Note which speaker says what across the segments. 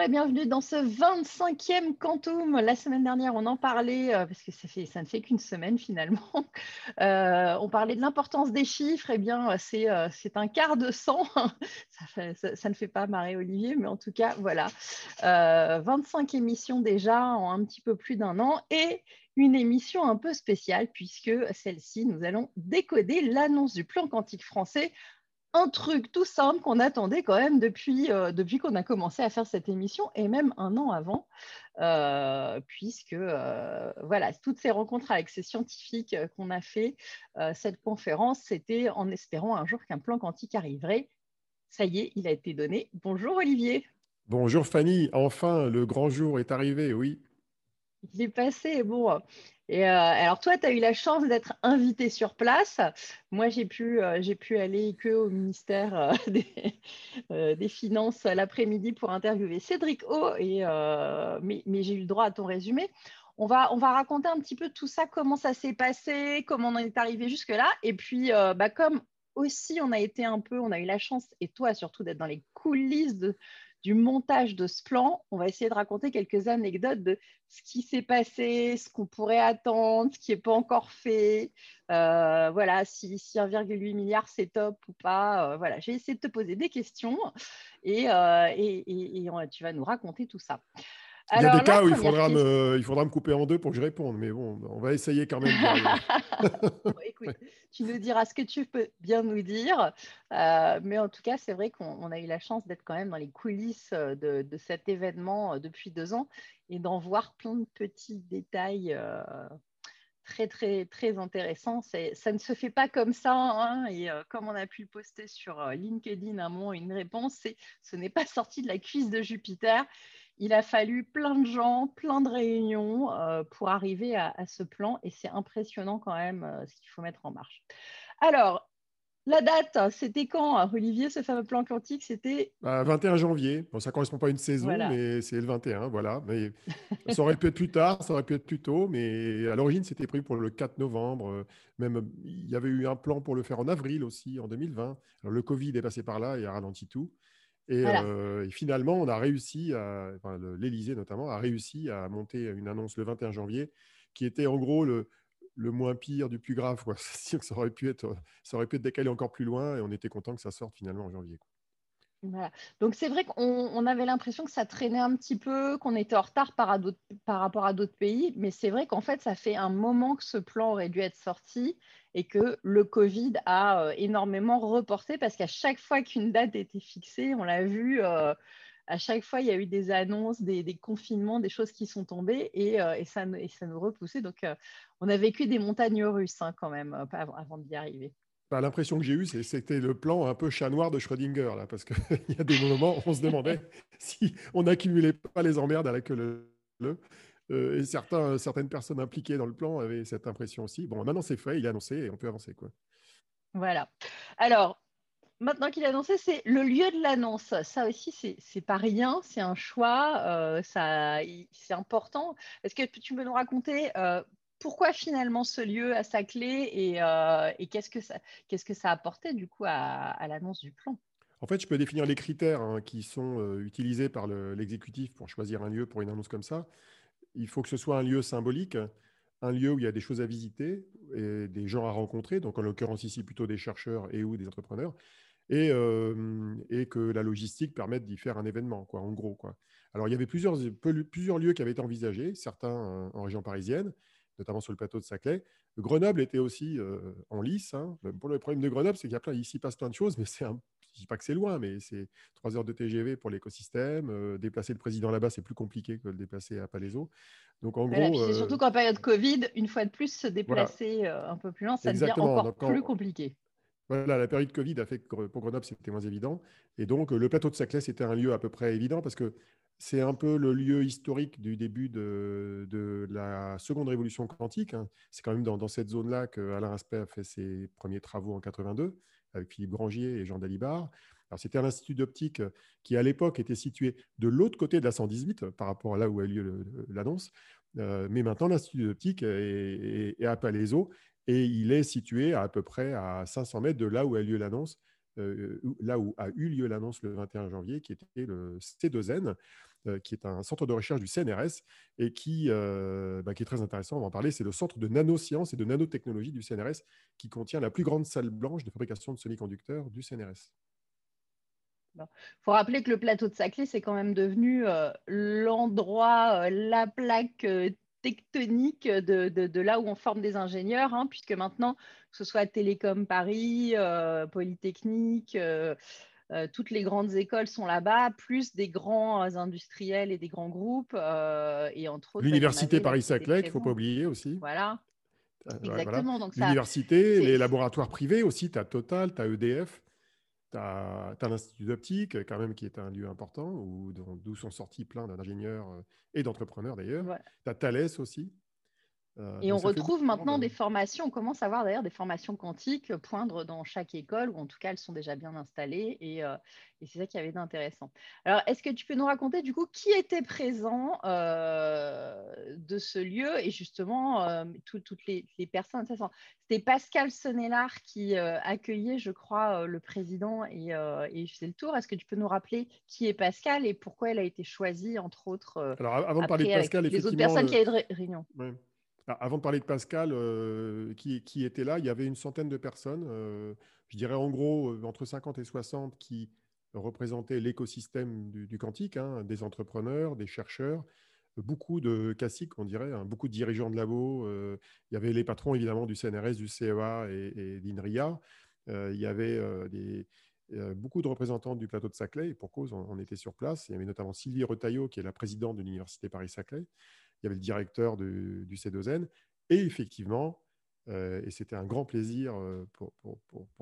Speaker 1: Et bienvenue dans ce 25e Quantum. La semaine dernière, on en parlait, euh, parce que ça, ne fait qu'une semaine finalement. Euh, on parlait de l'importance des chiffres. Eh bien, c'est euh, un quart de cent. ça, ça, ne fait pas marrer Olivier, mais en tout cas, voilà. 25 émissions déjà en un petit peu plus d'un an et une émission un peu spéciale puisque celle-ci, nous allons décoder l'annonce du plan quantique français un truc tout simple qu'on attendait quand même depuis, euh, depuis qu'on a commencé à faire cette émission et même un an avant, euh, puisque euh, voilà, toutes ces rencontres avec ces scientifiques qu'on a fait, cette conférence, c'était en espérant un jour qu'un plan quantique arriverait. Ça y est, il a été donné. Bonjour Olivier.
Speaker 2: Bonjour Fanny, enfin le grand jour est arrivé, oui.
Speaker 1: Il est passé, bon, et euh, alors, toi, tu as eu la chance d'être invité sur place. Moi, j'ai pu, euh, pu aller que au ministère euh, des, Finances l'après-midi pour interviewer Cédric O, et, mais, mais j'ai eu le droit à ton résumé. On va, on va raconter un petit peu tout ça, comment ça s'est passé, comment on en est arrivé jusque-là. Et puis, bah, comme aussi on a été un peu, on a eu la chance, et toi surtout, d'être dans les coulisses de, du montage de ce plan, on va essayer de raconter quelques anecdotes de ce qui s'est passé, ce qu'on pourrait attendre, ce qui n'est pas encore fait. Euh, voilà, si, 1,8 milliard c'est top ou pas. Euh, voilà, j'ai essayé de te poser des questions et, euh, tu vas nous raconter tout ça.
Speaker 2: Il y a des cas où il faudra, me, il faudra me couper en deux pour que je réponde, mais bon, on va essayer quand même.
Speaker 1: écoute, tu nous diras ce que tu peux bien nous dire, euh, mais en tout cas, c'est vrai qu'on a eu la chance d'être quand même dans les coulisses euh, de, cet événement euh, depuis deux ans et d'en voir plein de petits détails très, très, très intéressants. Ça ne se fait pas comme ça, hein, et comme on a pu le poster sur LinkedIn un moment, une réponse, c'est ce n'est pas sorti de la cuisse de Jupiter il a fallu plein de gens, plein de réunions euh, pour arriver à, ce plan et c'est impressionnant quand même euh, ce qu'il faut mettre en marche. Alors, la date, c'était quand, Olivier, ce fameux plan quantique? C'était
Speaker 2: 21 bah, janvier. Bon, ça ne correspond pas à une saison, mais c'est le 21, voilà. Mais ça aurait pu être plus tard, ça aurait pu être plus tôt, mais à l'origine, c'était prévu pour le 4 novembre. Même, il y avait eu un plan pour le faire en avril aussi, en 2020. Alors, le Covid est passé par là et a ralenti tout. Euh, et, finalement, on a réussi, enfin, l'Élysée notamment, a réussi à monter une annonce le 21 janvier qui était en gros le, le moins pire du plus grave. Quoi. ça, aurait pu être, ça aurait pu être décalé encore plus loin et on était content que ça sorte finalement en janvier.
Speaker 1: Donc c'est vrai qu'on avait l'impression que ça traînait un petit peu, qu'on était en retard par, rapport à d'autres pays, mais c'est vrai qu'en fait, ça fait un moment que ce plan aurait dû être sorti et que le Covid a euh, énormément reporté parce qu'à chaque fois qu'une date était fixée, on l'a vu, euh, à chaque fois, il y a eu des annonces, des, confinements, des choses qui sont tombées et, euh, ça, nous repoussait. Donc on a vécu des montagnes russes hein, quand même avant d'y arriver.
Speaker 2: Bah, l'impression que j'ai eue, c'était le plan un peu chat noir de Schrödinger, là, parce qu'il y a des moments où on se demandait si on n'accumulait pas les emmerdes à la queue le. Euh, et certains, certaines personnes impliquées dans le plan avaient cette impression aussi. Bon, maintenant c'est fait, il est annoncé et on peut avancer. Quoi.
Speaker 1: Voilà. Alors, maintenant qu'il est annoncé, c'est le lieu de l'annonce. Ça aussi, c'est pas rien, c'est un choix, euh, c'est important. Est-ce que tu peux nous raconter euh, pourquoi finalement ce lieu a sa clé et, euh, qu'est-ce que ça qu'est-ce apportait du coup à, l'annonce du plan?
Speaker 2: En fait, je peux définir les critères hein, qui sont euh, utilisés par l'exécutif pour choisir un lieu pour une annonce comme ça. Il faut que ce soit un lieu symbolique, un lieu où il y a des choses à visiter et des gens à rencontrer, donc en l'occurrence ici plutôt des chercheurs et ou des entrepreneurs, et, euh, et que la logistique permette d'y faire un événement, quoi, en gros. Quoi. Alors il y avait plusieurs, plusieurs lieux qui avaient été envisagés, certains en région parisienne, notamment sur le plateau de Saclay. Grenoble était aussi euh, en lice. Hein. Pour le problème de Grenoble, c'est qu'il y a plein, ici passe plein de choses, mais c'est un, je dis pas que c'est loin, mais c'est trois heures de TGV pour l'écosystème. Euh, déplacer le président là-bas, c'est plus compliqué que le déplacer à Palaiso.
Speaker 1: Donc en gros, c'est euh, surtout qu'en période Covid, une fois de plus, se déplacer un peu plus loin, ça devient encore plus compliqué.
Speaker 2: Voilà, la période Covid a fait que pour Grenoble, c'était moins évident. Et donc, le plateau de Saclay, c'était un lieu à peu près évident parce que c'est un peu le lieu historique du début de, la seconde révolution quantique. Hein. C'est quand même dans, cette zone-là qu'Alain Aspect a fait ses premiers travaux en 82 avec Philippe Grangier et Jean Dalibard. C'était un institut d'optique qui, à l'époque, était situé de l'autre côté de la 118 par rapport à là où a eu lieu l'annonce. Euh, mais maintenant, l'institut d'optique est, est, à Palaiso et il est situé à, peu près à 500 mètres de là où a eu lieu l'annonce, euh, là où a eu lieu l'annonce le 21 janvier, qui était le C2N. qui est un centre de recherche du CNRS et qui, bah, qui est très intéressant, on va en parler. C'est le centre de nanosciences et de nanotechnologie du CNRS qui contient la plus grande salle blanche de fabrication de semi-conducteurs du CNRS.
Speaker 1: Il faut rappeler que le plateau de Saclay, c'est quand même devenu l'endroit, la plaque tectonique de, là où on forme des ingénieurs, hein, puisque maintenant, que ce soit Télécom Paris, euh, Polytechnique, euh, euh, toutes les grandes écoles sont là-bas, plus des grands industriels et des grands groupes. et entre autres,
Speaker 2: L'université Paris-Saclay, il ne faut pas oublier aussi.
Speaker 1: Voilà. Exactement.
Speaker 2: L'université, les laboratoires privés aussi, tu as Total, tu as EDF. Tu as, l'Institut d'optique, quand même, qui est un lieu important, d'où sont sortis plein d'ingénieurs et d'entrepreneurs d'ailleurs. Tu as Thales aussi.
Speaker 1: Euh, et on retrouve maintenant des formations, on commence à voir d'ailleurs des formations quantiques poindre dans chaque école, ou en tout cas elles sont déjà bien installées, et, euh, c'est ça qui avait d'intéressant. Alors, est-ce que tu peux nous raconter du coup qui était présent euh, de ce lieu et justement toutes les, personnes C'était Pascal Sonnellard qui accueillait, je crois, le président et, et faisait le tour. Est-ce que tu peux nous rappeler qui est Pascal et pourquoi elle a été choisie, entre autres
Speaker 2: Alors, avant de parler de Pascal,
Speaker 1: les autres personnes qui avaient réunion?
Speaker 2: ah, avant de parler de Pascal, euh, qui, était là, il y avait une centaine de personnes, euh, je dirais en gros euh, entre 50 et 60 qui représentaient l'écosystème du, quantique, hein, des entrepreneurs, des chercheurs, beaucoup de classiques, on dirait, hein, beaucoup de dirigeants de labos. il y avait les patrons évidemment du CNRS, du CEA et, d'INRIA. il y avait beaucoup de représentants du plateau de Saclay, et pour cause, on, était sur place. Il y avait notamment Sylvie Retailleau, qui est la présidente de l'Université Paris-Saclay il y avait le directeur du, C2N. Et effectivement, euh, et c'était un grand plaisir euh, pour,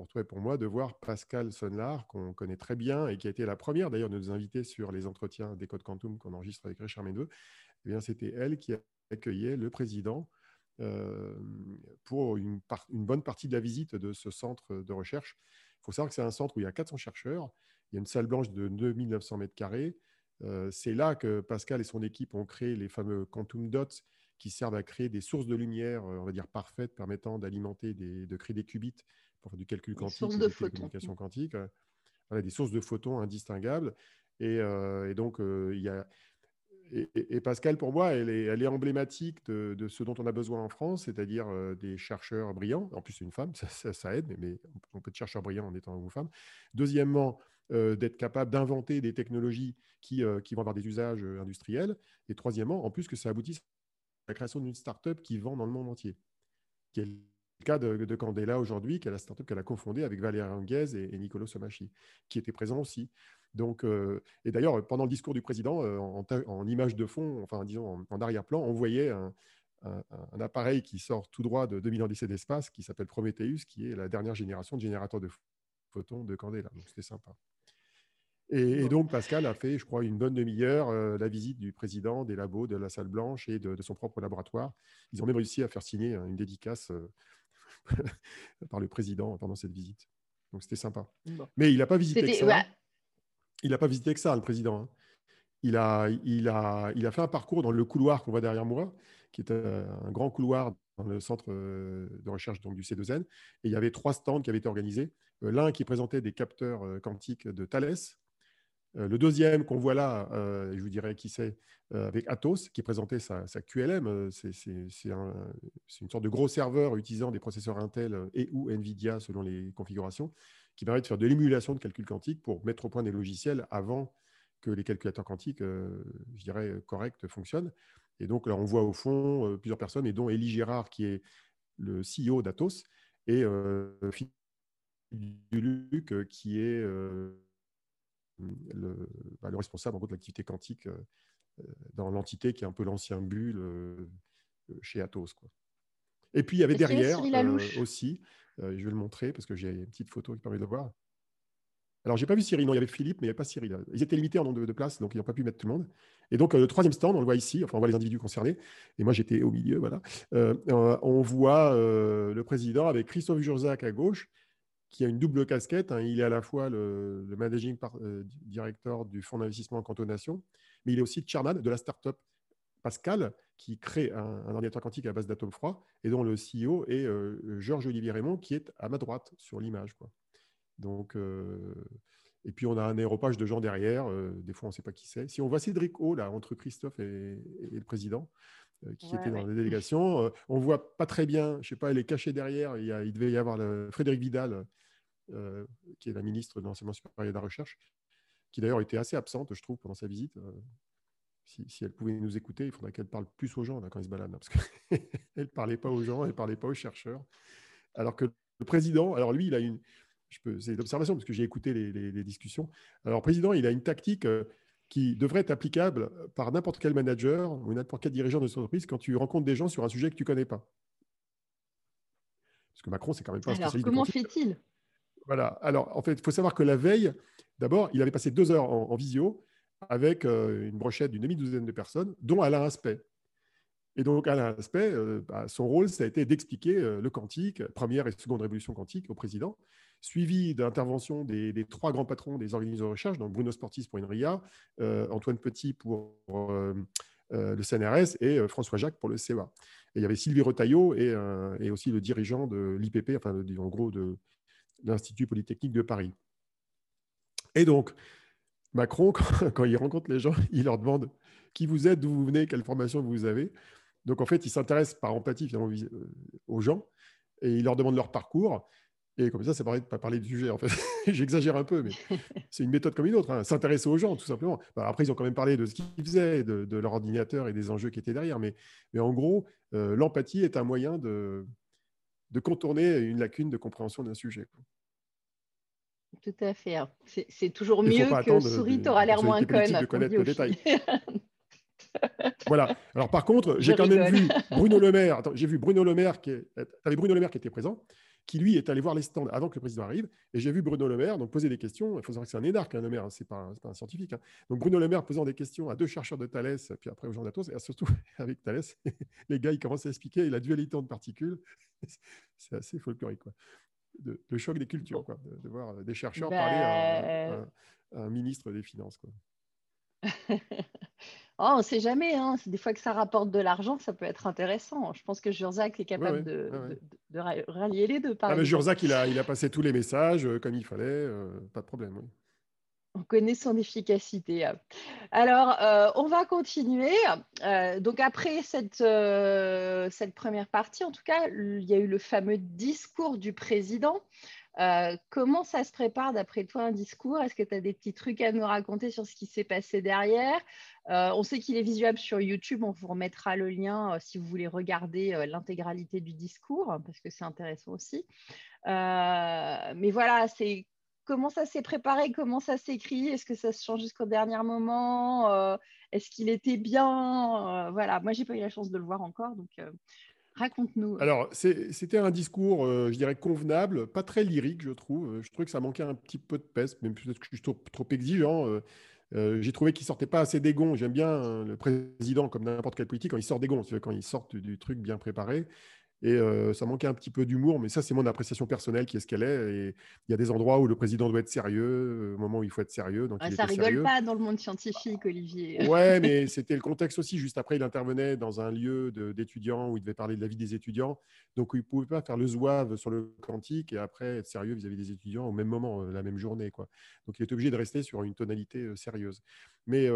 Speaker 2: toi et pour moi de voir Pascal Sonlar, qu'on connaît très bien et qui a été la première d'ailleurs de nous inviter sur les entretiens des codes quantum qu'on enregistre avec Richard Mendeux. Eh bien, c'était elle qui accueillait le président euh, pour une, une, bonne partie de la visite de ce centre de recherche. Il faut savoir que c'est un centre où il y a 400 chercheurs, il y a une salle blanche de 2900 mètres carrés, euh, c'est là que Pascal et son équipe ont créé les fameux quantum dots qui servent à créer des sources de lumière, euh, on va dire parfaites, permettant d'alimenter, de créer des qubits pour faire du calcul quantique,
Speaker 1: des
Speaker 2: communication quantique. Voilà, des sources de photons indistinguables. Et, euh, donc, il y a. Et, Pascal, pour moi, elle est, emblématique de, ce dont on a besoin en France, c'est-à-dire des chercheurs brillants. En plus, c'est une femme, ça, aide, mais, on peut être chercheur brillant en étant une femme. Deuxièmement, euh, d'être capable d'inventer des technologies qui, euh, vont avoir des usages euh, industriels. Et troisièmement, en plus que ça aboutisse à la création d'une start-up qui vend dans le monde entier, qui est le cas de, Candela aujourd'hui, qui est la start-up qu'elle a confondée avec Valérie Anguez et, et Nicolo Somachi, qui étaient présents aussi. Donc, et d'ailleurs, pendant le discours du président, en, image de fond, enfin disons en, arrière-plan, on voyait un, un, appareil qui sort tout droit de 2000 ans d'essai d'espace, qui s'appelle Prometheus, qui est la dernière génération de générateurs de photons de Candela. Donc c'était sympa. Et, donc, Pascal a fait, je crois, une bonne demi-heure euh, la visite du président des labos de la salle blanche et de, son propre laboratoire. Ils ont même réussi à faire signer une dédicace euh, par le président pendant cette visite. Donc, c'était sympa. Mais il n'a pas visité que ça. Il n'a pas visité que ça, le président. Hein. Il, a, il, a, il a fait un parcours dans le couloir qu'on voit derrière moi, qui est euh, un grand couloir dans le centre de recherche donc, du C2N. Et il y avait trois stands qui avaient été organisés. L'un qui présentait des capteurs quantiques de Thales, euh, le deuxième qu'on voit là, euh, je vous dirais qui c'est, euh, avec Atos, qui présentait sa, QLM. C'est une sorte de gros serveur utilisant des processeurs Intel et ou NVIDIA selon les configurations, qui permet de faire de l'émulation de calcul quantique pour mettre au point des logiciels avant que les calculateurs quantiques, je dirais, corrects fonctionnent. Et donc là, on voit au fond plusieurs personnes, et dont Elie Girard, qui est le CEO d'Atos, et Philippe Duluc, qui est bah, le, responsable en gros, de l'activité quantique euh, euh, dans l'entité qui est un peu l'ancien bulle euh, chez Atos. Quoi. Et puis il y avait derrière aussi, je vais le montrer parce que j'ai une petite photo qui permet de voir. Alors, j'ai pas vu Cyril, non, il y avait Philippe, mais il n'y avait pas Cyril. Ils étaient limités en nombre de, places, donc ils n'ont pas pu mettre tout le monde. Et donc, le troisième stand, on le voit ici, enfin, on voit les individus concernés, et moi, j'étais au milieu, voilà. on voit le président avec Christophe Jurzac à gauche, qui a une double casquette. Hein. Il est à la fois le, managing euh, director du fonds d'investissement en cantonation, mais il est aussi chairman de la start-up Pascal, qui crée un, ordinateur quantique à base d'atomes froids, et dont le CEO est euh, Georges-Olivier Raymond, qui est à ma droite sur l'image. Donc, euh, Et puis, on a un aéropage de gens derrière. des fois, on ne sait pas qui c'est. Si on voit Cédric O, là, entre Christophe et, le président, qui était dans la délégation, on ne voit pas très bien. Je ne sais pas, elle est cachée derrière. Il, il devait y avoir le, Frédéric Vidal, qui est la ministre de l'enseignement supérieur et de la recherche, qui d'ailleurs était assez absente, je trouve, pendant sa visite si, elle pouvait nous écouter, il faudrait qu'elle parle plus aux gens là, quand ils se baladent, parce qu'elle ne parlait pas aux gens, elle ne parlait pas aux chercheurs. Alors que le président, alors lui, il a une, c'est l'observation parce que j'ai écouté les, discussions. Alors, le président, il a une tactique euh, qui devrait être applicable par n'importe quel manager ou n'importe quel dirigeant de son entreprise quand tu rencontres des gens sur un sujet que tu ne connais pas. Parce que Macron, c'est quand même pas
Speaker 1: un Alors, comment fait-il?
Speaker 2: Voilà. Alors, en fait, il faut savoir que la veille, d'abord, il avait passé deux heures en visio avec euh, une brochette d'une demi-douzaine de personnes, dont Alain Aspect. Et donc, Alain Aspect, euh, bah, son rôle, ça a été d'expliquer euh, le quantique, première et seconde révolution quantique au président, suivi d'interventions des, trois grands patrons des organismes de recherche, donc Bruno Sportis pour INRIA, Antoine Petit pour le CNRS et François Jacques pour le CEA. Et il y avait Sylvie Retailleau et, et aussi le dirigeant de l'IPP, enfin, en gros, de l'Institut Polytechnique de Paris. Et donc, Macron, quand, il rencontre les gens, il leur demande qui vous êtes, d'où vous venez, quelle formation vous avez? Donc, en fait, il s'intéresse par empathie finalement, euh, aux gens et il leur demande leur parcours. Et comme ça, ça paraît de pas parler du sujet. En fait, j'exagère un peu, mais c'est une méthode comme une autre. Hein. S'intéresser aux gens, tout simplement. Bah, après, ils ont quand même parlé de ce qu'ils faisaient, de, leur ordinateur et des enjeux qui étaient derrière. Mais, mais en gros, euh, l'empathie est un moyen de, de contourner une lacune de compréhension d'un sujet.
Speaker 1: Tout à fait. Hein. C'est toujours mieux que souris, tu auras l'air moins conne.
Speaker 2: De connaître le détail. voilà. Alors par contre, j'ai quand même vu Bruno Le Maire. J'ai vu Bruno Le Maire qui est... Bruno Le Maire qui était présent, qui lui est allé voir les stands avant que le président arrive. Et j'ai vu Bruno Le Maire donc poser des questions. Il faut savoir que c'est un énarque, hein, Le Maire. Hein, c'est pas, pas, un scientifique. Donc Bruno Le Maire posant des questions à deux chercheurs de Thales, puis après aux gens d'Atos, et surtout avec Thales, les gars ils commencent à expliquer la dualité de particules. c'est assez folklorique. Quoi le choc des cultures, quoi, de, voir des chercheurs parler à, un ministre des Finances. Quoi.
Speaker 1: oh, on ne sait jamais. Hein. Des fois que ça rapporte de l'argent, ça peut être intéressant. Je pense que Jurzac est capable de, rallier les deux.
Speaker 2: Ah, mais Jurzac, il a, il a passé tous les messages euh, comme il fallait. Euh, pas de problème. Oui
Speaker 1: on connaît son efficacité. Alors, euh, on va continuer. Euh, donc, après cette, euh, cette, première partie, en tout cas, il y a eu le fameux discours du président. comment ça se prépare d'après toi un discours? Est-ce que tu as des petits trucs à nous raconter sur ce qui s'est passé derrière? On sait qu'il est visuel sur YouTube. On vous remettra le lien si vous voulez regarder l'intégralité du discours, parce que c'est intéressant aussi. mais voilà, c'est comment ça s'est préparé, comment ça s'écrit, est-ce que ça se change jusqu'au dernier moment, euh, est-ce qu'il était bien, euh, voilà. Moi, j'ai pas eu la chance de le voir encore, donc euh, raconte-nous.
Speaker 2: Alors, c'était un discours, je dirais convenable, pas très lyrique, je trouve. Je trouvais que ça manquait un petit peu de peste, même peut-être que je suis trop, exigeant. j'ai trouvé qu'il sortait pas assez des gonds. J'aime bien le président, comme n'importe quel politique, quand il sort des gonds, quand il sort du truc bien préparé. Et euh, ça manquait un petit peu d'humour, mais ça, c'est mon appréciation personnelle qui est ce qu'elle est. Et il y a des endroits où le président doit être sérieux, au moment où il faut être sérieux. Donc
Speaker 1: ah, ça rigole pas dans le monde scientifique, Olivier.
Speaker 2: Ouais, mais c'était le contexte aussi. Juste après, il intervenait dans un lieu d'étudiants où il devait parler de la vie des étudiants. Donc, il ne pouvait pas faire le zouave sur le quantique et après être sérieux vis-à-vis des étudiants au même moment, la même journée. Quoi. Donc, il est obligé de rester sur une tonalité sérieuse. Mais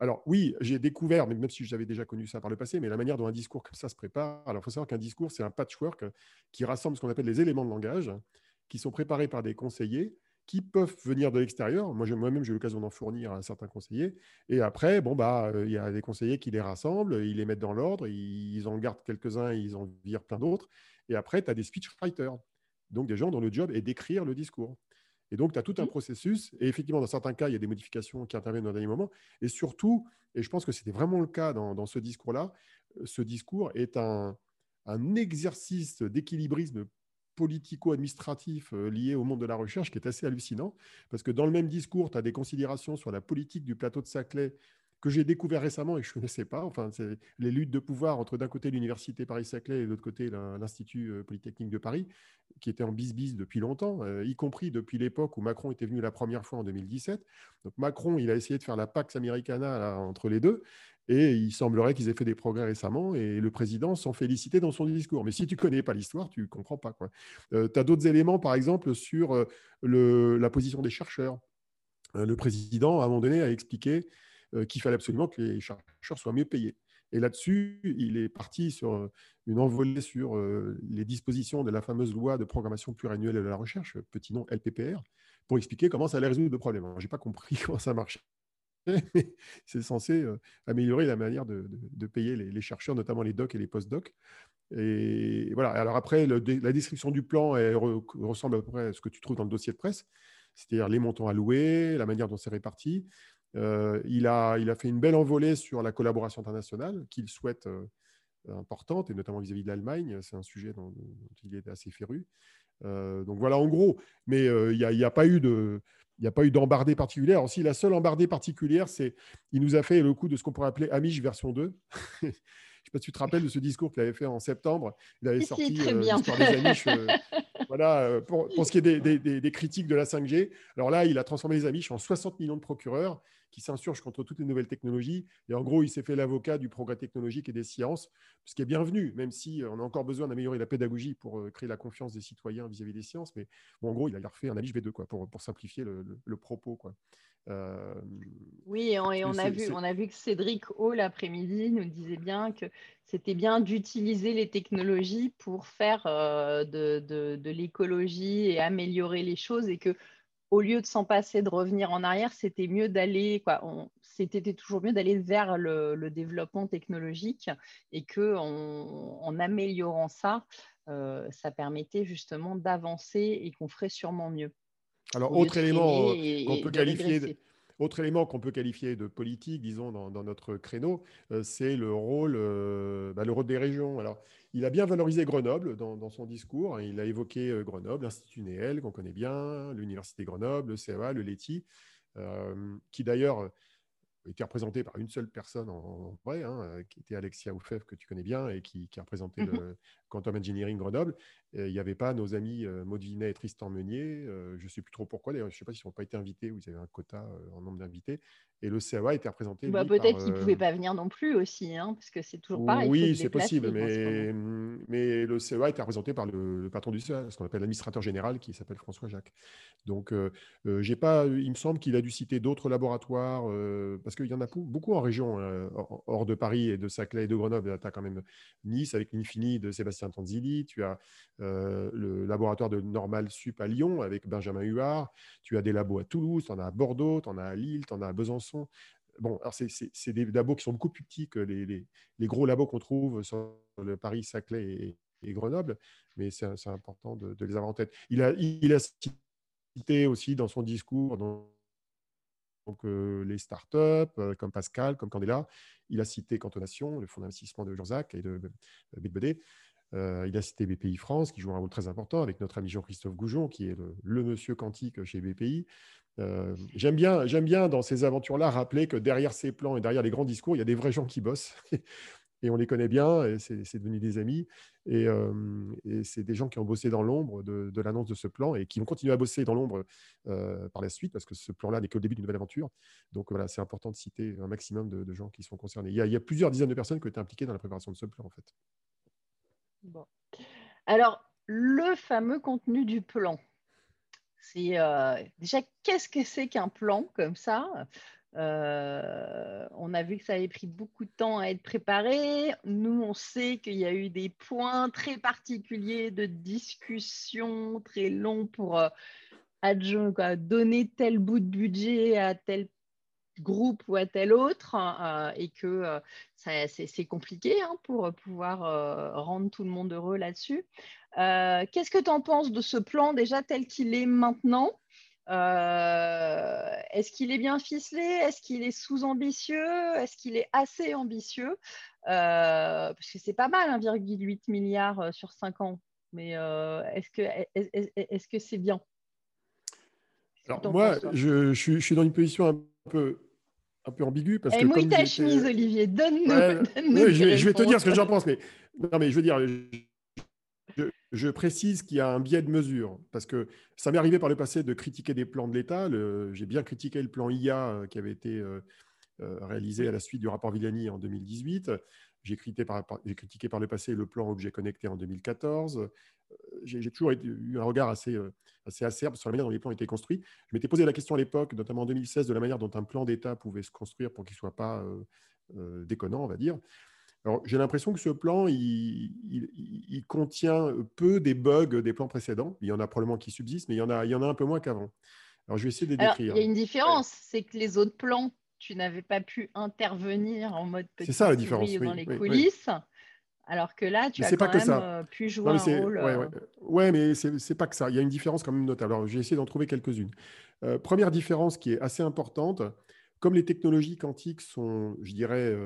Speaker 2: alors oui, j'ai découvert, même si j'avais déjà connu ça par le passé, mais la manière dont un discours comme ça se prépare. Alors il faut savoir qu'un discours, c'est un patchwork qui rassemble ce qu'on appelle les éléments de langage, qui sont préparés par des conseillers qui peuvent venir de l'extérieur. Moi, moi-même, j'ai eu l'occasion d'en fournir à certains conseillers. Et après, bon, bah, euh, il y a des conseillers qui les rassemblent, ils les mettent dans l'ordre, ils en gardent quelques-uns, ils en virent plein d'autres. Et après, tu as des speechwriters, donc des gens dont le job est d'écrire le discours. Et donc, tu as tout un mmh. processus. Et effectivement, dans certains cas, il y a des modifications qui interviennent au dernier moment. Et surtout, et je pense que c'était vraiment le cas dans, ce discours-là, euh, ce discours est un, exercice d'équilibrisme politico-administratif euh, lié au monde de la recherche qui est assez hallucinant. Parce que dans le même discours, tu as des considérations sur la politique du plateau de Saclay que j'ai découvert récemment et que je ne connaissais pas. Enfin, c'est les luttes de pouvoir entre d'un côté l'université Paris-Saclay et de l'autre côté l'Institut euh, Polytechnique de Paris, qui était en bis-bis depuis longtemps, euh, y compris depuis l'époque où Macron était venu la première fois en 2017. Donc Macron, il a essayé de faire la Pax Americana entre les deux. Et il semblerait qu'ils aient fait des progrès récemment et le président s'en félicitait dans son discours. Mais si tu ne connais pas l'histoire, tu ne comprends pas. Euh, tu as d'autres éléments, par exemple, sur le, la position des chercheurs le président, à un moment donné, a expliqué qu'il fallait absolument que les chercheurs soient mieux payés. Et là-dessus, il est parti sur une envolée sur les dispositions de la fameuse loi de programmation pluriannuelle de la recherche, petit nom LPPR, pour expliquer comment ça allait résoudre le problème. Je n'ai pas compris comment ça marchait. C'est censé améliorer la manière de, payer les, chercheurs, notamment les docs et les post-docs. Et voilà. Alors après, la description du plan ressemble à peu près à ce que tu trouves dans le dossier de presse, c'est-à-dire les montants alloués, la manière dont c'est réparti. Euh, il, a, il a fait une belle envolée sur la collaboration internationale qu'il souhaite euh, importante, et notamment vis-à-vis de l'Allemagne. C'est un sujet dont, il est assez féru. Euh, donc voilà, en gros. Mais il n'y a, a, pas eu de. Il n'y a pas eu d'embardée particulière. Aussi, la seule embardée particulière, c'est il nous a fait le coup de ce qu'on pourrait appeler Amish version 2. Je ne sais pas si tu te rappelles de ce discours qu'il avait fait en septembre. Il avait sorti l'histoire des Amish. Voilà, pour, pour, ce qui est des, des, critiques de la 5G. Alors là, il a transformé les Amish en 60 millions de procureurs qui s'insurgent contre toutes les nouvelles technologies. Et en gros, il s'est fait l'avocat du progrès technologique et des sciences, ce qui est bienvenu, même si euh, on a encore besoin d'améliorer la pédagogie pour euh, créer la confiance des citoyens vis-à-vis des sciences. Mais bon, en gros, il a refait un Amish V2 quoi, pour, pour simplifier le, le, propos. Quoi.
Speaker 1: oui, et on, a vu, on a vu que Cédric Hall, l'après-midi, nous disait bien que c'était bien d'utiliser les technologies pour faire euh, de, l'écologie et améliorer les choses et que au lieu de s'en passer, de revenir en arrière, c'était mieux d'aller, quoi, c'était toujours mieux d'aller vers le, développement technologique et que en, améliorant ça, euh, ça permettait justement d'avancer et qu'on ferait sûrement mieux.
Speaker 2: Alors, autre élément euh, qu'on peut qualifier autre élément qu'on peut qualifier de politique, disons, dans, notre créneau, euh, c'est le rôle, euh, bah, le rôle des régions. Alors, il a bien valorisé Grenoble dans, son discours. Hein. Il a évoqué euh, Grenoble, l'Institut Néel, qu'on connaît bien, l'Université Grenoble, le CEA, le LETI, qui d'ailleurs était représenté par une seule personne en, vrai, hein, qui était Alexia Oufev, que tu connais bien, et qui, a représenté le Quantum Engineering Grenoble. Il n'y avait pas nos amis euh, Maud Vinet et Tristan Meunier. Je ne sais plus trop pourquoi, d'ailleurs, je ne sais pas s'ils n'ont pas été invités ou ils avaient un quota en nombre d'invités. Et le CAA était représenté.
Speaker 1: Bah, Peut-être qu'ils ne pouvaient pas venir non plus aussi, hein, parce que c'est toujours pareil.
Speaker 2: Oui, c'est possible, mais, mais le CEA était représenté par le, patron du CEA, ce qu'on appelle l'administrateur général, qui s'appelle François Jacques. Donc, j'ai pas, il me semble qu'il a dû citer d'autres laboratoires, parce qu'il y en a beaucoup en région, euh, hors de Paris et de Saclay et de Grenoble. Tu as quand même Nice avec l'Infini de Sébastien Tanzilli. Tu as euh, le laboratoire de Normal Sup à Lyon avec Benjamin Huard. Tu as des labos à Toulouse, tu en as à Bordeaux, tu en as à Lille, tu en as à Besançon. Bon, c'est des labos qui sont beaucoup plus petits que les, gros labos qu'on trouve sur le Paris, Saclay et, Grenoble, mais c'est important de, les avoir en tête. Il a, cité aussi dans son discours, euh, les startups euh, comme Pascal, comme Candela. Il a cité Cantonation, le fonds d'investissement de Jean-Jacques et de BBD. Euh, il a cité BPI France, qui joue un rôle très important, avec notre ami Jean-Christophe Goujon, qui est le, monsieur quantique chez BPI. j'aime bien, j'aime bien dans ces aventures-là rappeler que derrière ces plans et derrière les grands discours, il y a des vrais gens qui bossent. et on les connaît bien, et c'est devenu des amis. Et, c'est des gens qui ont bossé dans l'ombre de, l'annonce de ce plan et qui vont continuer à bosser dans l'ombre par la suite, parce que ce plan-là n'est que le début d'une nouvelle aventure. Donc voilà, c'est important de citer un maximum de, gens qui sont concernés. Il y, a, plusieurs dizaines de personnes qui ont été impliquées dans la préparation de ce plan, en fait.
Speaker 1: Alors, le fameux contenu du plan. C'est déjà qu'est-ce que c'est qu'un plan comme ça? Euh, on a vu que ça avait pris beaucoup de temps à être préparé. Nous, on sait qu'il y a eu des points très particuliers de discussion très longs pour euh, donner tel bout de budget à tel groupe ou à tel autre euh, et que c'est compliqué hein, pour pouvoir rendre tout le monde heureux là-dessus. Qu'est-ce que tu en penses de ce plan déjà tel qu'il est maintenant? Euh, est-ce qu'il est bien ficelé? Est-ce qu'il est sous-ambitieux? Est-ce qu'il est assez ambitieux? Euh, Parce que c'est pas mal, 1,8 milliard euh, sur 5 ans. Mais est-ce que est-ce que c'est bien?
Speaker 2: Alors moi, je, suis, dans une position un peu un peu ambiguë parce
Speaker 1: que mouille ta chemise, Olivier. Donne-nous.
Speaker 2: je, vais te dire ce que j'en pense, mais non, mais je veux dire, je précise qu'il y a un biais de mesure, parce que ça m'est arrivé par le passé de critiquer des plans de l'État. J'ai bien critiqué le plan IA euh, qui avait été euh, euh, réalisé à la suite du rapport Villani en 2018. J'ai critiqué, par, critiqué par le passé le plan objet connecté en 2014. j'ai toujours eu un regard assez, assez acerbe sur la manière dont les plans étaient construits. Je m'étais posé la question à l'époque, notamment en 2016, de la manière dont un plan d'État pouvait se construire pour qu'il ne soit pas déconnant, on va dire. Alors, j'ai l'impression que ce plan, il, contient peu des bugs des plans précédents. Il y en a probablement qui subsistent, mais il y en a, il y en a un peu moins qu'avant. Alors, je vais essayer de les décrire.
Speaker 1: il y a une différence, c'est que les autres plans, tu n'avais pas pu intervenir en mode
Speaker 2: petit ça, la différence,
Speaker 1: dans les coulisses. Alors que là, tu as quand même euh, pu jouer un rôle.
Speaker 2: Euh, ouais, mais ce n'est pas que ça. Il y a une différence quand même notable. Alors, j'ai essayé d'en trouver quelques-unes. Euh, première différence qui est assez importante, comme les technologies quantiques sont, je dirais,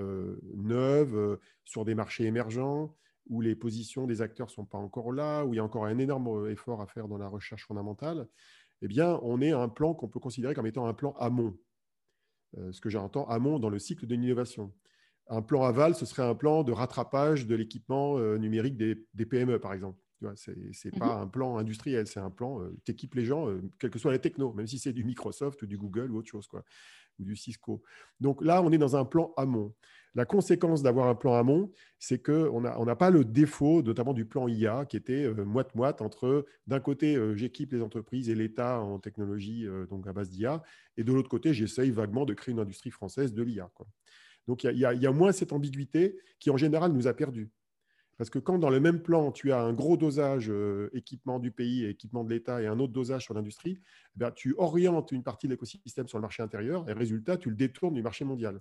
Speaker 2: neuves, sur des marchés émergents, où les positions des acteurs ne sont pas encore là, où il y a encore un énorme effort à faire dans la recherche fondamentale, eh bien, on est à un plan qu'on peut considérer comme étant un plan amont. Ce que j'entends amont dans le cycle de l'innovation. Un plan aval, ce serait un plan de rattrapage de l'équipement euh, numérique des, PME, par exemple. Ce n'est pas mhm. un plan industriel, c'est un plan, euh, tu équipes les gens, euh, quelle que soit la techno, même si c'est du Microsoft ou du Google ou autre chose, quoi, ou du Cisco. Donc là, on est dans un plan amont. La conséquence d'avoir un plan amont, c'est qu'on n'a on pas le défaut, notamment du plan IA, qui était moite-moite entre, d'un côté, j'équipe les entreprises et l'État en technologie donc à base d'IA, et de l'autre côté, j'essaye vaguement de créer une industrie française de l'IA. Donc il y, a moins cette ambiguïté qui en général nous a perdus. Parce que quand dans le même plan, tu as un gros dosage euh, équipement du pays équipement de l'État et un autre dosage sur l'industrie, eh tu orientes une partie de l'écosystème sur le marché intérieur et résultat, tu le détournes du marché mondial.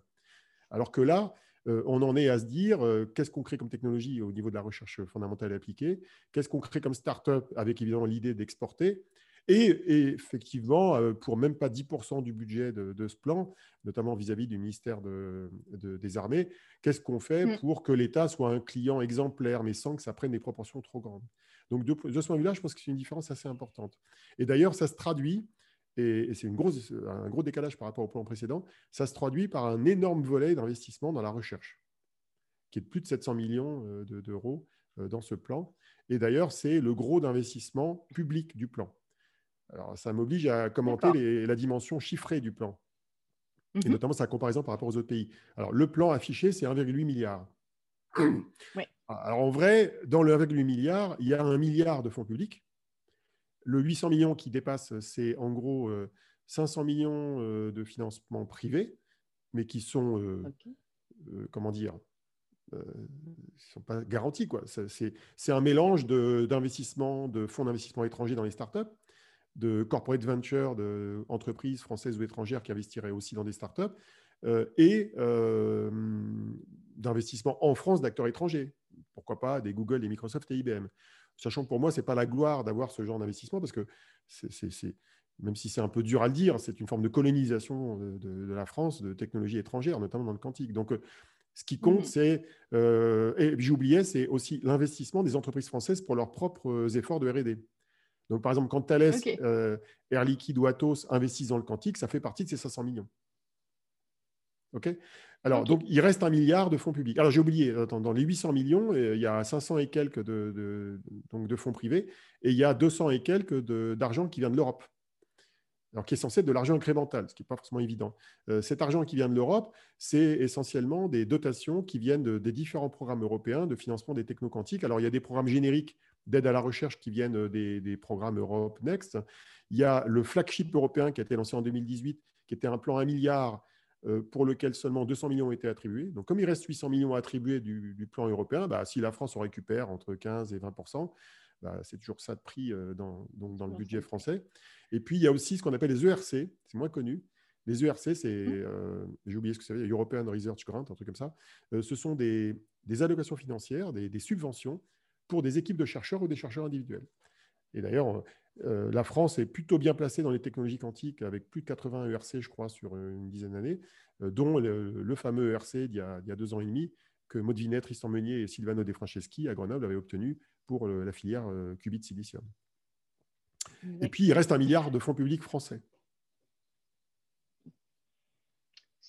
Speaker 2: Alors que là, euh, on en est à se dire euh, qu'est-ce qu'on crée comme technologie au niveau de la recherche fondamentale et appliquée, qu'est-ce qu'on crée comme start-up avec évidemment l'idée d'exporter, et, effectivement, euh, pour même pas 10% du budget de, ce plan, notamment vis-à-vis du ministère des Armées, qu'est-ce qu'on fait mm. pour que l'État soit un client exemplaire, mais sans que ça prenne des proportions trop grandes? Donc, de, ce point de vue-là, je pense que c'est une différence assez importante. Et d'ailleurs, ça se traduit, et, c'est un gros décalage par rapport au plan précédent, ça se traduit par un énorme volet d'investissement dans la recherche, qui est de plus de 700 millions euh, d'euros euh, dans ce plan. Et d'ailleurs, c'est le gros d'investissement public du plan. Alors, ça m'oblige à commenter la dimension chiffrée du plan, et mhm. notamment sa comparaison par rapport aux autres pays. Alors, le plan affiché, c'est 1,8 milliard. Alors, en vrai, dans le 1,8 milliard, il y a un milliard de fonds publics. Le 800 millions qui dépasse, c'est en gros 500 euh, millions euh, de financements privés, mais qui sont, euh, comment dire, ne sont pas garantis. C'est un mélange d'investissements, de, de fonds d'investissement étrangers dans les startups, de corporate venture, d'entreprises françaises ou étrangères qui investiraient aussi dans des startups, euh, et euh, d'investissement en France d'acteurs étrangers. Pourquoi pas des Google, des Microsoft et IBM. Sachant que pour moi, ce n'est pas la gloire d'avoir ce genre d'investissement, parce que c'est, même si c'est un peu dur à le dire, c'est une forme de colonisation de, la France de technologies étrangères, notamment dans le quantique. Donc, euh, ce qui compte, c'est, et j'oubliais, c'est aussi l'investissement des entreprises françaises pour leurs propres efforts de RD. Donc, par exemple, quand Thales, euh, Air Liquide ou Atos investissent dans le quantique, ça fait partie de ces 500 millions. OK? Alors, donc, il reste un milliard de fonds publics. Alors, j'ai oublié, dans les 800 millions, euh, il y a 500 et quelques de, donc de fonds privés et il y a 200 et quelques d'argent qui vient de l'Europe. Alors, qui est censé être de l'argent incrémental, ce qui n'est pas forcément évident. Euh, cet argent qui vient de l'Europe, c'est essentiellement des dotations qui viennent des différents programmes européens de financement des techno-quantiques. Alors, il y a des programmes génériques d'aide à la recherche qui viennent euh, des, programmes Europe Next. Il y a le flagship européen qui a été lancé en 2018, qui était un plan 1 milliard pour lequel seulement 200 millions ont été attribués. Donc, comme il reste 800 millions attribués du, du plan européen, bah, si la France en récupère entre 15 et 20% bah, c'est toujours ça de prix euh, dans, dans, le budget français. Et puis, il y a aussi ce qu'on appelle les ERC, c'est moins connu. Les ERC, c'est, mmh. j'ai oublié ce que c'est, European Research Grant, un truc comme ça. ce sont des, allocations financières, des, subventions pour des équipes de chercheurs ou des chercheurs individuels. Et d'ailleurs, euh, la France est plutôt bien placée dans les technologies quantiques, avec plus de 80 ERC, je crois, sur une dizaine d'années, euh, dont le, fameux ERC d'il y, a, deux ans et demi, que Maud Vinet, Tristan Meunier et Silvano De Franceschi à Grenoble avaient obtenu pour la filière euh, qubit silicium. Et puis, il reste un milliard de fonds publics français.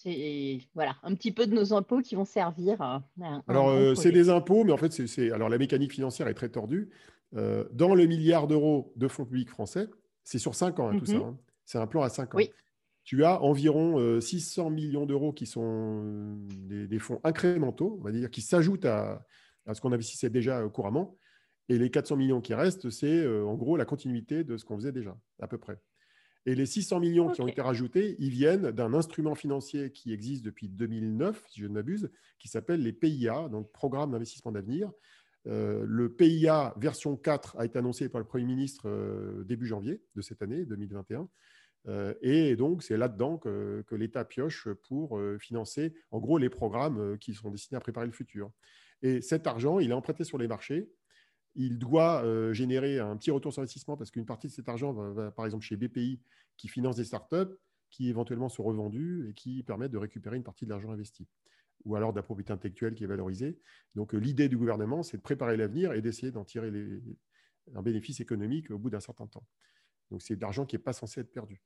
Speaker 1: c'est voilà, un petit peu de nos impôts qui vont servir à.
Speaker 2: alors, euh, c'est des impôts, mais en fait, c'est alors la mécanique financière est très tordue. Euh, dans le milliard d'euros de fonds publics français, c'est sur 5 ans, hein, tout ça. Mhm. Hein. C'est un plan à 5 ans. Tu as environ 600 euh, millions d'euros qui sont des, fonds incrémentaux, on va dire, qui s'ajoutent à, à, ce qu'on investissait déjà couramment. Et les 400 millions qui restent, c'est en gros la continuité de ce qu'on faisait déjà, à peu près. Et les 600 millions qui ont été rajoutés, ils viennent d'un instrument financier qui existe depuis 2009, si je ne m'abuse, qui s'appelle les PIA, donc Programme d'investissement d'avenir. Euh, le PIA version 4 a été annoncé par le Premier ministre euh, début janvier de cette année, 2021. Euh, et donc, c'est là-dedans que, l'État pioche pour financer, en gros, les programmes qui sont destinés à préparer le futur. Et cet argent, il est emprunté sur les marchés il doit générer un petit retour sur investissement parce qu'une partie de cet argent va, par exemple, chez BPI qui finance des startups qui éventuellement sont revendues et qui permettent de récupérer une partie de l'argent investi ou alors de la propriété intellectuelle qui est valorisée. Donc, euh, l'idée du gouvernement, c'est de préparer l'avenir et d'essayer d'en tirer un bénéfice économique au bout d'un certain temps. Donc, c'est de l'argent qui n'est pas censé être perdu.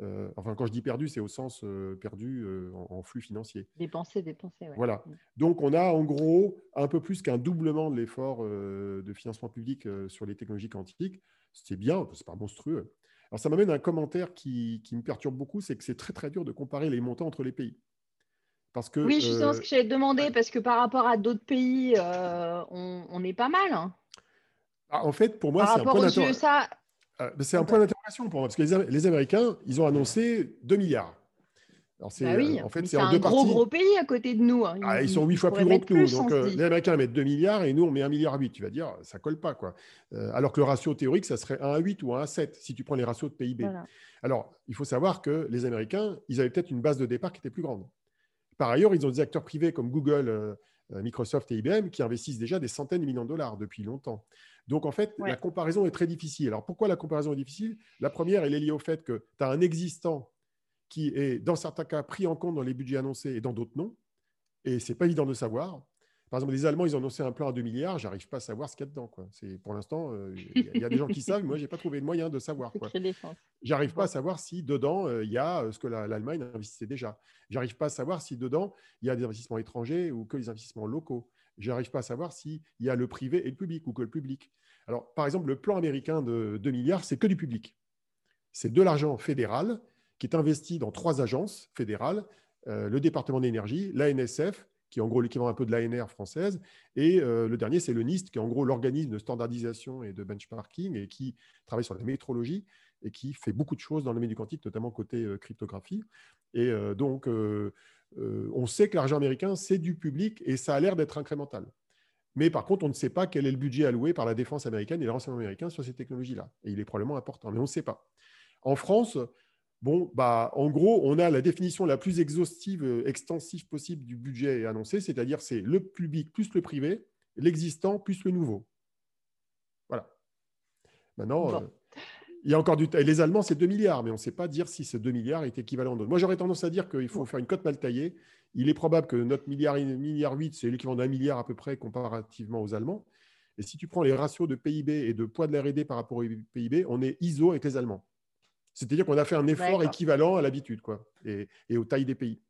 Speaker 2: Euh, enfin, quand je dis perdu, c'est au sens euh, perdu euh, en, flux financier.
Speaker 1: Dépensé, dépensé.
Speaker 2: Voilà. Mm. Donc, on a en gros un peu plus qu'un doublement de l'effort de financement public sur les technologies quantiques. C'est bien, c'est pas monstrueux. Alors, ça m'amène à un commentaire qui, me perturbe beaucoup, c'est que c'est très très dur de comparer les montants entre les pays.
Speaker 1: Parce que, oui, justement, ce que j'allais te demander, parce que par rapport à d'autres pays, on, est pas mal. Hein.
Speaker 2: Ah, en fait, pour moi, c'est un point d'interrogation. Euh, c'est un point d'interrogation pour moi, parce que les, Américains, ils ont annoncé 2 milliards.
Speaker 1: Alors c'est, bah oui, euh, en fait, c'est, un gros, gros pays à côté de nous. Hein.
Speaker 2: Ah, ils, sont huit fois plus gros que nous. Donc, euh, les Américains mettent 2 milliards et nous, on met 1 milliard à 8. Tu vas dire, ça colle pas. Quoi. alors que le ratio théorique, ça serait 1 à 8 ou 1 à 7 si tu prends les ratios de PIB. Alors, il faut savoir que les Américains, ils avaient peut-être une base de départ qui était plus grande. Par ailleurs, ils ont des acteurs privés comme Google, Microsoft et IBM qui investissent déjà des centaines de millions de dollars depuis longtemps. Donc, en fait, la comparaison est très difficile. Alors, pourquoi la comparaison est difficile? La première, elle est liée au fait que tu as un existant qui est, dans certains cas, pris en compte dans les budgets annoncés et dans d'autres non. Et ce n'est pas évident de savoir. Par exemple, les Allemands, ils ont annoncé un plan à 2 milliards. J'arrive pas à savoir ce qu'il y a dedans. C'est, pour l'instant, euh, il y, a des gens qui savent. Moi, je n'ai pas trouvé de moyen de savoir. J'arrive pas à savoir si dedans, euh, il y a euh, ce que l'Allemagne investissait déjà. J'arrive pas à savoir si dedans, il y a des investissements étrangers ou que des investissements locaux. Je n'arrive pas à savoir s'il y a le privé et le public ou que le public. Alors, par exemple, le plan américain de 2 milliards, c'est que du public. C'est de l'argent fédéral qui est investi dans trois agences fédérales, euh, le département d'énergie, l'ANSF, qui est en gros l'équivalent un peu de l'ANR française, et euh, le dernier, c'est le NIST, qui est en gros l'organisme de standardisation et de benchmarking et qui travaille sur la métrologie et qui fait beaucoup de choses dans le du quantique, notamment côté euh, cryptographie. Et donc, euh, on sait que l'argent américain, c'est du public et ça a l'air d'être incrémental. Mais par contre, on ne sait pas quel est le budget alloué par la défense américaine et les renseignements américains sur ces technologies-là. Et il est probablement important, mais on ne sait pas. En France, bon, bah, en gros, on a la définition la plus exhaustive, euh, extensive possible du budget annoncé, c'est-à-dire c'est le public plus le privé, l'existant plus le nouveau. Voilà. Maintenant, euh, il y a encore du Et les Allemands, c'est 2 milliards, mais on ne sait pas dire si ce 2 milliards est équivalent d'autres. Moi, j'aurais tendance à dire qu'il faut faire une cote mal taillée. Il est probable que notre milliard, milliard 8, c'est l'équivalent d'un milliard à peu près comparativement aux Allemands. Et si tu prends les ratios de PIB et de poids de la R&D par rapport au PIB, on est ISO avec les Allemands. C'est-à-dire qu'on a fait un effort équivalent à l'habitude quoi, et, et aux tailles des pays.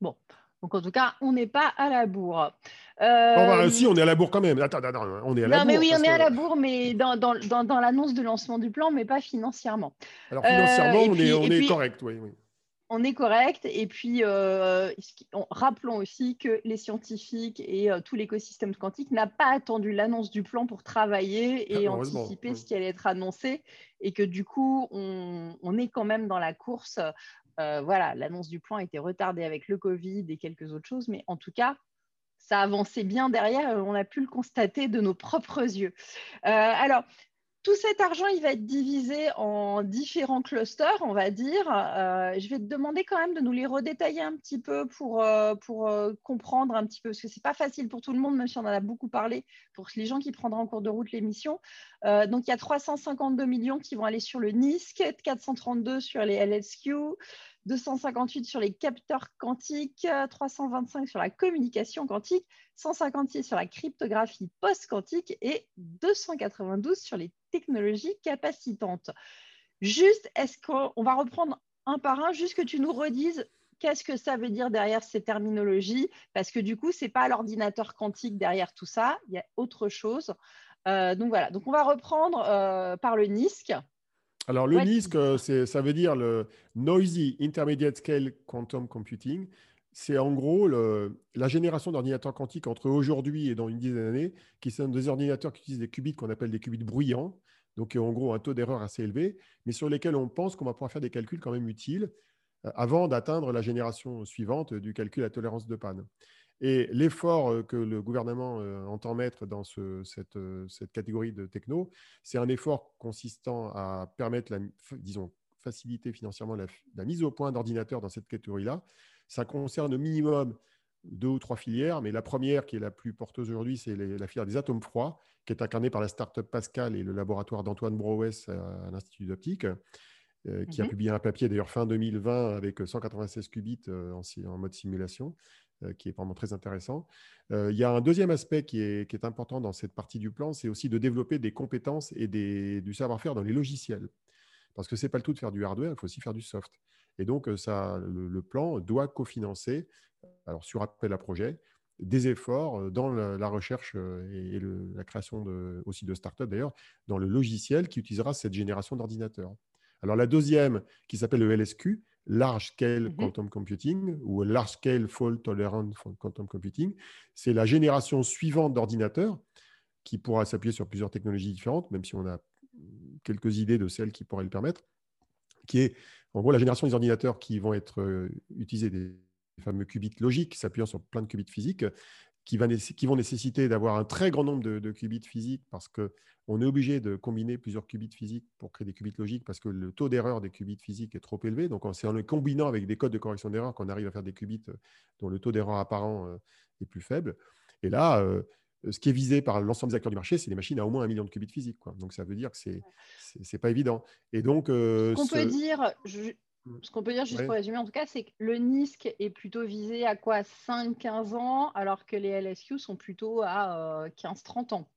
Speaker 1: Bon, donc en tout cas, on n'est pas à la bourre.
Speaker 2: Euh... si, on est à la bourre quand même. Attends, attends, on est à la
Speaker 1: non, mais oui, on est à la bourre, mais dans, dans, dans, l'annonce de lancement du plan, mais pas financièrement.
Speaker 2: Alors financièrement, euh, on, est, on est correct, oui, oui.
Speaker 1: On est correct. Et puis, euh, rappelons aussi que les scientifiques et euh, tout l'écosystème quantique n'a pas attendu l'annonce du plan pour travailler et anticiper ce qui allait être annoncé. Et que du coup, on, on est quand même dans la course euh, voilà, l'annonce du plan a été retardée avec le Covid et quelques autres choses, mais en tout cas, ça avançait bien derrière. On a pu le constater de nos propres yeux. Alors, tout cet argent, il va être divisé en différents clusters, on va dire. Euh, je vais te demander quand même de nous les redétailler un petit peu pour, pour comprendre un petit peu, parce que ce n'est pas facile pour tout le monde, même si on en a beaucoup parlé, pour les gens qui prendraient en cours de route l'émission. donc, il y a 352 millions qui vont aller sur le NISC, 432 sur les LSQ, 258 sur les capteurs quantiques, 325 sur la communication quantique, 156 sur la cryptographie post-quantique et 292 sur les technologies capacitantes. Juste, est-ce qu'on va reprendre un par un, juste que tu nous redises qu'est-ce que ça veut dire derrière ces terminologies, parce que du coup, ce n'est pas l'ordinateur quantique derrière tout ça, il y a autre chose. Euh, donc voilà, donc on va reprendre euh, par le NISC.
Speaker 2: Alors, le NISC, ça veut dire le Noisy Intermediate Scale Quantum Computing. c'est en gros la génération d'ordinateurs quantiques entre aujourd'hui et dans une dizaine d'années, qui sont des ordinateurs qui utilisent des qubits qu'on appelle des qubits bruyants, donc en gros un taux d'erreur assez élevé, mais sur lesquels on pense qu'on va pouvoir faire des calculs quand même utiles euh, avant d'atteindre la génération suivante du calcul à tolérance de panne. Et l'effort que le gouvernement entend mettre dans cette, cette, catégorie de techno, c'est un effort consistant à permettre, la, disons, faciliter financièrement la, la mise au point d'ordinateurs dans cette catégorie-là, ça concerne au minimum deux ou trois filières, mais la première qui est la plus porteuse aujourd'hui, c'est la filière des atomes froids, qui est incarnée par la start-up Pascal et le laboratoire d'Antoine Brouès à, l'Institut d'optique, euh, qui a mhm. publié un papier d'ailleurs fin 2020 avec 196 qubits euh, en, mode simulation, qui est vraiment très intéressant. il y a un deuxième aspect qui est, important dans cette partie du plan, c'est aussi de développer des compétences et du savoir-faire dans les logiciels. Parce que ce n'est pas le tout de faire du hardware, il faut aussi faire du soft. Et donc, euh, ça, le, plan doit cofinancer, alors sur appel à projet, des efforts euh, dans la, recherche euh, et, la création aussi de startups d'ailleurs, dans le logiciel qui utilisera cette génération d'ordinateurs. Alors la deuxième, qui s'appelle le LSQ, Large Scale mmh Quantum Computing ou Large Scale Fault Tolerant Quantum Computing, c'est la génération suivante d'ordinateurs qui pourra s'appuyer sur plusieurs technologies différentes, même si on a quelques idées de celles qui pourraient le permettre, qui est en gros, la génération des ordinateurs qui vont être euh, utilisés, des fameux qubits logiques s'appuyant sur plein de qubits physiques, qui, vont nécessiter d'avoir un très grand nombre de, qubits physiques parce qu'on est obligé de combiner plusieurs qubits physiques pour créer des qubits logiques parce que le taux d'erreur des qubits physiques est trop élevé. Donc, c'est en les combinant avec des codes de correction d'erreur qu'on arrive à faire des qubits euh, dont le taux d'erreur apparent euh, est plus faible. Et là, euh, ce qui est visé par l'ensemble des acteurs du marché, c'est des machines à au moins un million de qubits physiques. Quoi. Donc ça veut dire que c'est n'est pas évident. Et donc,
Speaker 1: euh, ce qu'on peut dire. Ce qu'on peut dire juste pour résumer en tout cas, c'est que le NISC est plutôt visé à quoi 5-15 ans, alors que les LSQ sont plutôt à 15-30 euh, ans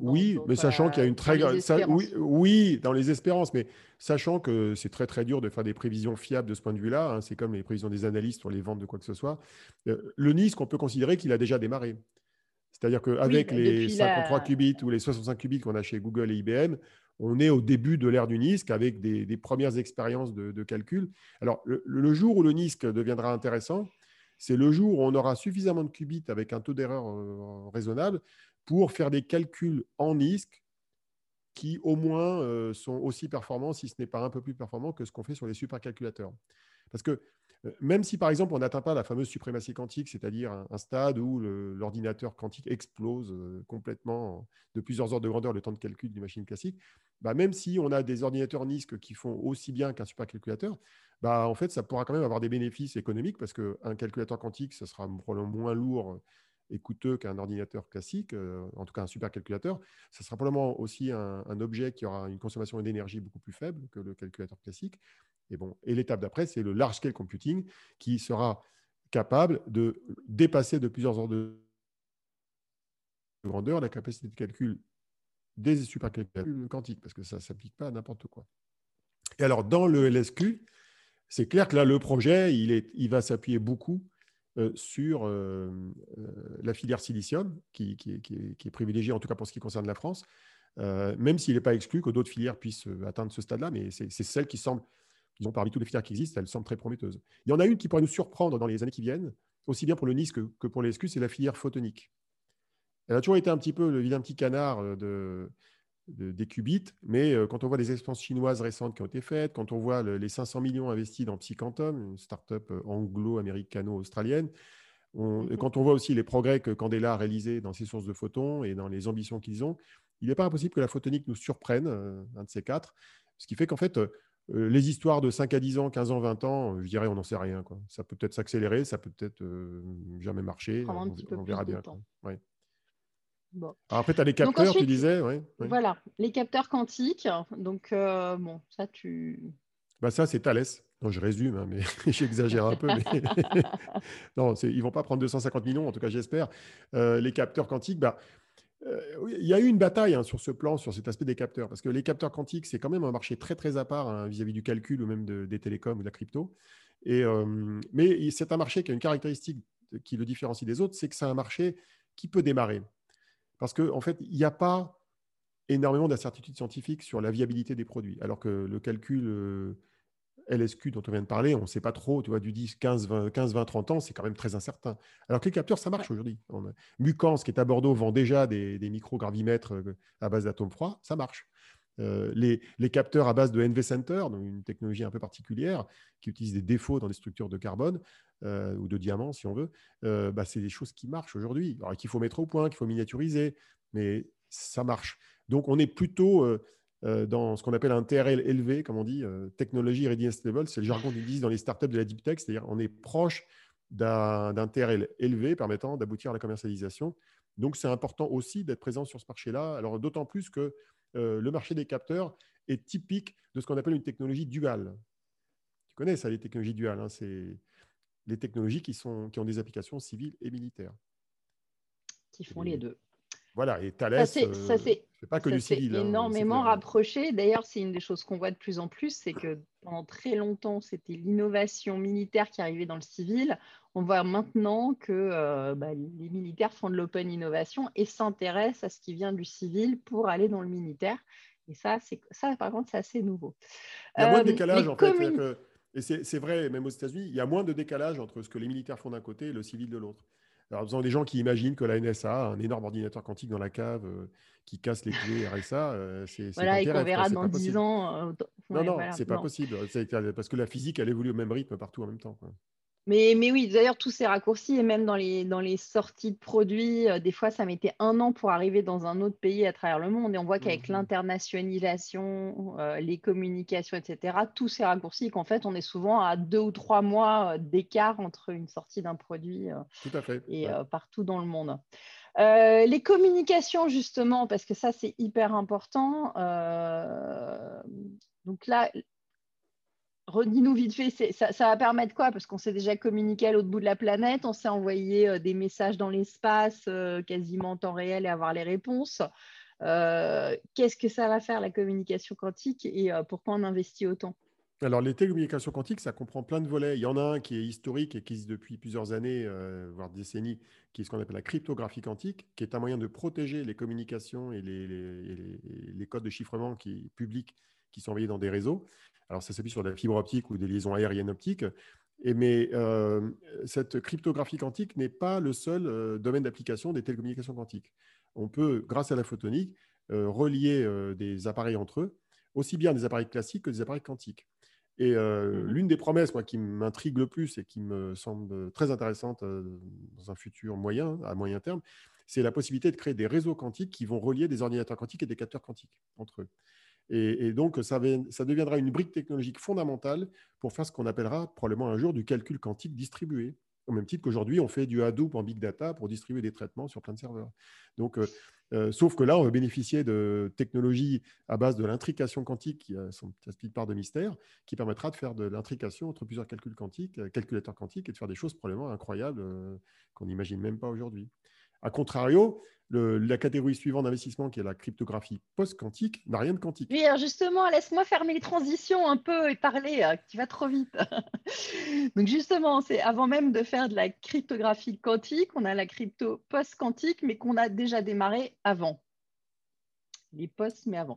Speaker 2: oui, mais sachant qu'il y a une très grande. Oui, oui, dans les espérances, mais sachant que c'est très très dur de faire des prévisions fiables de ce point de vue-là. Hein, c'est comme les prévisions des analystes sur les ventes de quoi que ce soit. Euh, le NISC, on peut considérer qu'il a déjà démarré. C'est-à-dire qu'avec les 53 qubits ou les 65 qubits qu'on a chez Google et IBM, on est au début de l'ère du NISC avec des, premières expériences de, calcul. Alors, le, jour où le NISC deviendra intéressant, c'est le jour où on aura suffisamment de qubits avec un taux d'erreur euh, raisonnable pour faire des calculs en NISC qui au moins euh, sont aussi performants, si ce n'est pas un peu plus performants que ce qu'on fait sur les supercalculateurs. Parce que même si par exemple on n'atteint pas la fameuse suprématie quantique, c'est-à-dire un, stade où l'ordinateur quantique explose euh, complètement de plusieurs ordres de grandeur le temps de calcul d'une machine classique, bah, même si on a des ordinateurs NISC qui font aussi bien qu'un supercalculateur, bah, en fait ça pourra quand même avoir des bénéfices économiques parce qu'un calculateur quantique, ça sera probablement moins lourd et coûteux qu'un ordinateur classique, euh, en tout cas un supercalculateur. Ça sera probablement aussi un, objet qui aura une consommation d'énergie beaucoup plus faible que le calculateur classique. Et, bon, et l'étape d'après, c'est le large scale computing qui sera capable de dépasser de plusieurs ordres de grandeur la capacité de calcul des supercalculateurs quantiques, parce que ça ne s'applique pas à n'importe quoi. Et alors, dans le LSQ, c'est clair que là, le projet, il, est, va s'appuyer beaucoup euh, sur euh, euh, la filière silicium, qui, est, privilégiée en tout cas pour ce qui concerne la France, même s'il n'est pas exclu que d'autres filières puissent atteindre ce stade-là, mais c'est celle qui semble, disons, parmi toutes les filières qui existent, elle semble très prometteuse. Il y en a une qui pourrait nous surprendre dans les années qui viennent, aussi bien pour le NIS que, que pour les SQ, c'est la filière photonique. Elle a toujours été un petit peu le vilain petit canard de, des qubits, mais euh, quand on voit les expériences chinoises récentes qui ont été faites, quand on voit les 500 millions investis dans Psyquantum, une start-up euh, anglo-américano-australienne, mmh quand on voit aussi les progrès que Candela a réalisés dans ses sources de photons et dans les ambitions qu'ils ont, il n'est pas impossible que la photonique nous surprenne, euh, un de ces quatre, ce qui fait qu'en fait, les histoires de 5 à 10 ans, 15 ans, 20 ans, je dirais, on n'en sait rien. Quoi. Ça peut peut-être s'accélérer, ça peut peut-être jamais marcher, on, verra bien. après, tu as les capteurs, tu disais.
Speaker 1: Voilà, les capteurs quantiques. Donc, euh, bon, ça, tu.
Speaker 2: Bah, ça, c'est Thales. Non, je résume, hein, mais j'exagère un peu. non, ils ne vont pas prendre 250 millions, en tout cas, j'espère. Euh, les capteurs quantiques, bah, euh, il y a eu une bataille hein, sur ce plan, sur cet aspect des capteurs, parce que les capteurs quantiques, c'est quand même un marché très, très à part hein, vis-à-vis du calcul ou même des télécoms ou de la crypto. Et, mais c'est un marché qui a une caractéristique qui le différencie des autres, c'est que c'est un marché qui peut démarrer. Parce qu'en en fait, il n'y a pas énormément d'incertitudes scientifiques sur la viabilité des produits, alors que le calcul euh, LSQ dont on vient de parler, on ne sait pas trop, tu vois, du 10, 15, 20, 15, 20 30 ans, c'est quand même très incertain. Alors que les capteurs, ça marche aujourd'hui. Mucans, qui est à Bordeaux, vend déjà des, des microgravimètres euh, à base d'atomes froids, ça marche. Euh, les, les, capteurs à base de NV Center, donc une technologie un peu particulière qui utilise des défauts dans les structures de carbone euh, ou de diamant, si on veut, bah, c'est des choses qui marchent aujourd'hui. Alors qu'il faut mettre au point, qu'il faut miniaturiser, mais ça marche. Donc on est plutôt dans ce qu'on appelle un TRL élevé, comme on dit, euh, Technology Readiness Level. C'est le jargon qu'ils disent dans les startups de la deep tech, c'est-à-dire on est proche d'un TRL élevé permettant d'aboutir à la commercialisation. Donc, c'est important aussi d'être présent sur ce marché-là. Alors, d'autant plus que euh, le marché des capteurs est typique de ce qu'on appelle une technologie duale. Tu connais ça, les technologies duales hein, C'est les technologies qui, sont, qui ont des applications civiles et militaires.
Speaker 1: Qui font les deux.
Speaker 2: Voilà, et Thales, ça c'est
Speaker 1: euh, pas que du civil. Hein, énormément rapproché. D'ailleurs, c'est une des choses qu'on voit de plus en plus, c'est que pendant très longtemps, c'était l'innovation militaire qui arrivait dans le civil. On voit maintenant que euh, bah, les militaires font de l'open innovation et s'intéressent à ce qui vient du civil pour aller dans le militaire. Et ça, ça par contre, c'est assez nouveau.
Speaker 2: Il y a moins de euh, décalage, en fait. Et c'est vrai, même aux États-Unis, il y a moins de décalage entre ce que les militaires font d'un côté et le civil de l'autre. Alors, besoin des gens qui imaginent que la NSA a un énorme ordinateur quantique dans la cave euh, qui casse les clés RSA. Euh, c'est,
Speaker 1: voilà, et qu'on verra dans 10 ans.
Speaker 2: Euh, non, non, c'est pas possible. parce que la physique, elle évolue au même rythme partout en même temps.
Speaker 1: Mais, mais, oui, d'ailleurs, tous ces raccourcis, et même dans les, dans les sorties de produits, euh, des fois, ça mettait un an pour arriver dans un autre pays à travers le monde. Et on voit qu'avec mmh l'internationalisation, euh, les communications, etc., tous ces raccourcis, qu'en fait, on est souvent à deux ou trois mois euh, d'écart entre une sortie d'un produit
Speaker 2: Tout à fait,
Speaker 1: et partout dans le monde. les communications, justement, parce que ça, c'est hyper important. donc là, redis-nous vite fait, ça, va permettre quoi? Parce qu'on s'est déjà communiqué à l'autre bout de la planète, on s'est envoyé euh, des messages dans l'espace euh, quasiment en temps réel et avoir les réponses. Euh, qu'est-ce que ça va faire la communication quantique? Et pourquoi on investit autant?
Speaker 2: Alors, les télécommunications quantiques, ça comprend plein de volets. Il y en a un qui est historique et qui existe depuis plusieurs années, voire décennies, qui est ce qu'on appelle la cryptographie quantique, qui est un moyen de protéger les communications et les, codes de chiffrement qui, publics qui sont envoyés dans des réseaux. Alors, ça s'appuie sur de la fibre optique ou des liaisons aériennes optiques. Et, mais euh, cette cryptographie quantique n'est pas le seul euh, domaine d'application des télécommunications quantiques. On peut, grâce à la photonique, euh, relier des appareils entre eux, aussi bien des appareils classiques que des appareils quantiques. Et mmh l'une des promesses moi, qui m'intrigue le plus et qui me semble très intéressante dans un futur moyen, à moyen terme, c'est la possibilité de créer des réseaux quantiques qui vont relier des ordinateurs quantiques et des capteurs quantiques entre eux. Et, donc, ça, deviendra une brique technologique fondamentale pour faire ce qu'on appellera probablement un jour du calcul quantique distribué. Au même titre qu'aujourd'hui, on fait du Hadoop en big data pour distribuer des traitements sur plein de serveurs. Donc, euh, euh, sauf que là, on va bénéficier de technologies à base de l'intrication quantique, qui a son petite part de mystère, qui permettra de faire de l'intrication entre plusieurs calculs quantiques, euh, calculateurs quantiques, et de faire des choses probablement incroyables qu'on n'imagine même pas aujourd'hui. A contrario, la catégorie suivante d'investissement, qui est la cryptographie post-quantique, n'a rien de quantique.
Speaker 1: Oui, alors justement, laisse-moi fermer les transitions un peu et parler, euh, tu vas trop vite. Donc justement, c'est avant même de faire de la cryptographie quantique, on a la crypto post-quantique, mais qu'on a déjà démarré avant les postes, mais avant.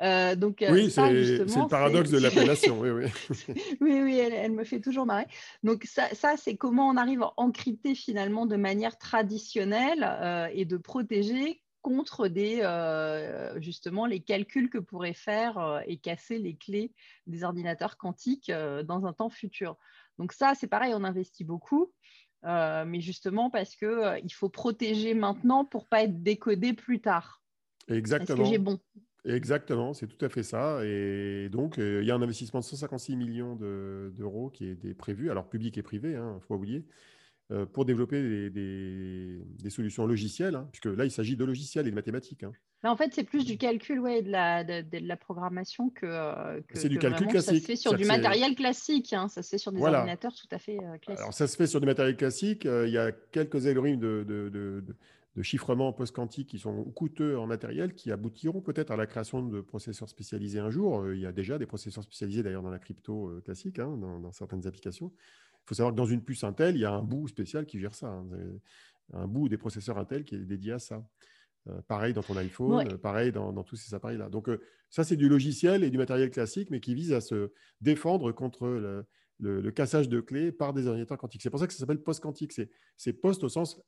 Speaker 2: Euh, donc, euh, oui, c'est le paradoxe de l'appellation. oui, oui.
Speaker 1: oui, oui elle, me fait toujours marrer. Donc, ça, ça c'est comment on arrive à encrypter finalement de manière traditionnelle euh, et de protéger contre des, justement les calculs que pourraient faire et casser les clés des ordinateurs quantiques dans un temps futur. Donc ça, c'est pareil, on investit beaucoup. mais justement parce qu'il faut protéger maintenant pour pas être décodé plus tard.
Speaker 2: Exactement.
Speaker 1: J'ai bon?
Speaker 2: Exactement, c'est tout à fait ça. Et donc, euh, il y a un investissement de 156 millions d'euros qui est prévu, alors public et privé, il hein, faut oublier, euh, pour développer des, solutions logicielles, hein, puisque là, il s'agit de logiciels et de mathématiques. Hein.
Speaker 1: en fait, c'est plus du calcul ouais, et de, la, de, la programmation que. Euh,
Speaker 2: c'est du calcul classique. Ça se
Speaker 1: fait sur du matériel classique, ça se fait sur des ordinateurs tout à fait classiques.
Speaker 2: Alors, ça se fait sur du matériel classique. il y a quelques algorithmes de de chiffrement post-quantique qui sont coûteux en matériel, qui aboutiront peut-être à la création de processeurs spécialisés un jour. Euh, il y a déjà des processeurs spécialisés d'ailleurs dans la crypto euh, classique, hein, dans, certaines applications. Il faut savoir que dans une puce Intel, il y a un bout spécial qui gère ça, hein. un bout des processeurs Intel qui est dédié à ça. pareil dans ton iPhone, pareil dans, tous ces appareils-là. Donc, ça, c'est du logiciel et du matériel classique, mais qui vise à se défendre contre le, cassage de clés par des ordinateurs quantiques. C'est pour ça que ça s'appelle post-quantique. C'est post au sens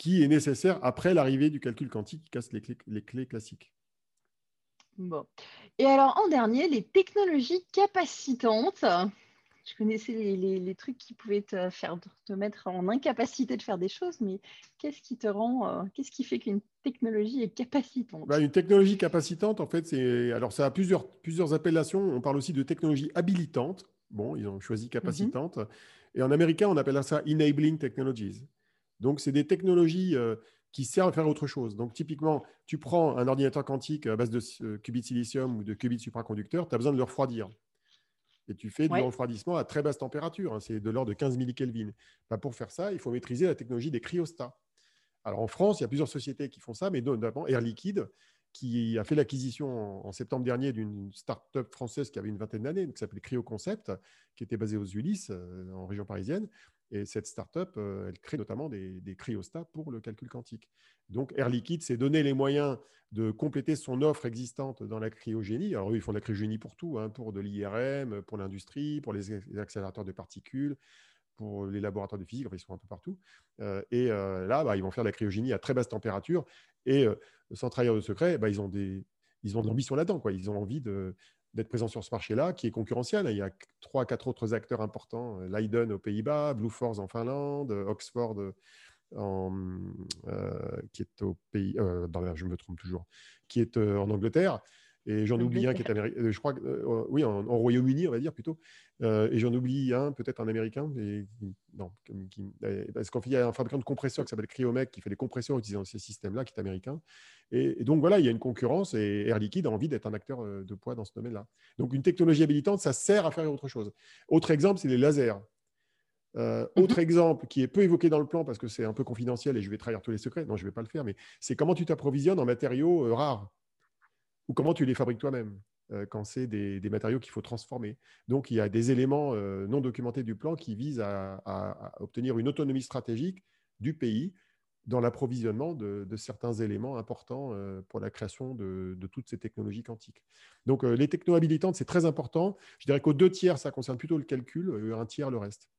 Speaker 2: qui est nécessaire après l'arrivée du calcul quantique qui casse les les clés classiques.
Speaker 1: Bon. Et alors, en dernier, les technologies capacitantes. Je connaissais les, trucs qui pouvaient te faire te mettre en incapacité de faire des choses, mais qu'est-ce qui te rend, euh, qu'est-ce qui fait qu'une technologie est capacitante?
Speaker 2: Bah, Une technologie capacitante, en fait, c'est alors ça a plusieurs, plusieurs appellations. On parle aussi de technologie habilitante. Bon, ils ont choisi mhm. capacitante. Et en américain, on appelle ça enabling technologies. Donc, c'est des technologies euh, qui servent à faire autre chose. Donc, typiquement, tu prends un ordinateur quantique à base de euh, qubits silicium ou de qubits supraconducteurs, tu as besoin de le refroidir. Et tu fais du refroidissement à très basse température, hein, c'est de l'ordre de 15 millikelvin. Bah, pour faire ça, il faut maîtriser la technologie des cryostats. Alors en France, il y a plusieurs sociétés qui font ça, mais notamment Air Liquide, qui a fait l'acquisition en, septembre dernier d'une start-up française qui avait une vingtaine d'années, qui s'appelait CryoConcept, qui était basée aux Ulysses, euh, en région parisienne. Et cette start-up, euh, elle crée notamment des, cryostats pour le calcul quantique. Donc Air Liquide s'est donné les moyens de compléter son offre existante dans la cryogénie. Alors eux, ils font de la cryogénie pour tout, hein, pour de l'IRM, pour l'industrie, pour les accélérateurs de particules, pour les laboratoires de physique, enfin, ils sont un peu partout. Euh, et là, bah, ils vont faire de la cryogénie à très basse température. Et sans trahir de secret, bah, ils ont des, ils ont de l'ambition là-dedans. Quoi. Ils ont envie d'être présents sur ce marché-là, qui est concurrentiel. Il y a trois, quatre autres acteurs importants Leiden aux Pays-Bas, Blue Force en Finlande, Oxford en, qui est au pays, je me trompe toujours, qui est en Angleterre. Et j'en oublie un qui est américain. Euh, je crois, euh, oui, en, Royaume-Uni, on va dire plutôt. Euh, et j'en oublie un, peut-être un américain. Et, non, parce qu'en fait, il y a un fabricant de compresseurs qui s'appelle Cryomec qui fait des compresseurs utilisant ces systèmes-là, qui est américain. Et, donc voilà, il y a une concurrence et Air Liquide a envie d'être un acteur de poids dans ce domaine-là. Donc une technologie habilitante, ça sert à faire autre chose. Autre exemple, c'est les lasers. Mhm. Autre exemple qui est peu évoqué dans le plan parce que c'est un peu confidentiel et je vais trahir tous les secrets, non, je ne vais pas le faire, mais c'est comment tu t'approvisionnes en matériaux rares ou comment tu les fabriques toi-même euh, quand c'est des, matériaux qu'il faut transformer. Donc, il y a des éléments euh, non documentés du plan qui visent à, obtenir une autonomie stratégique du pays dans l'approvisionnement de, certains éléments importants euh, pour la création de, toutes ces technologies quantiques. Donc, les techno-habilitantes, c'est très important. Je dirais qu'aux deux tiers, ça concerne plutôt le calcul, un tiers le reste.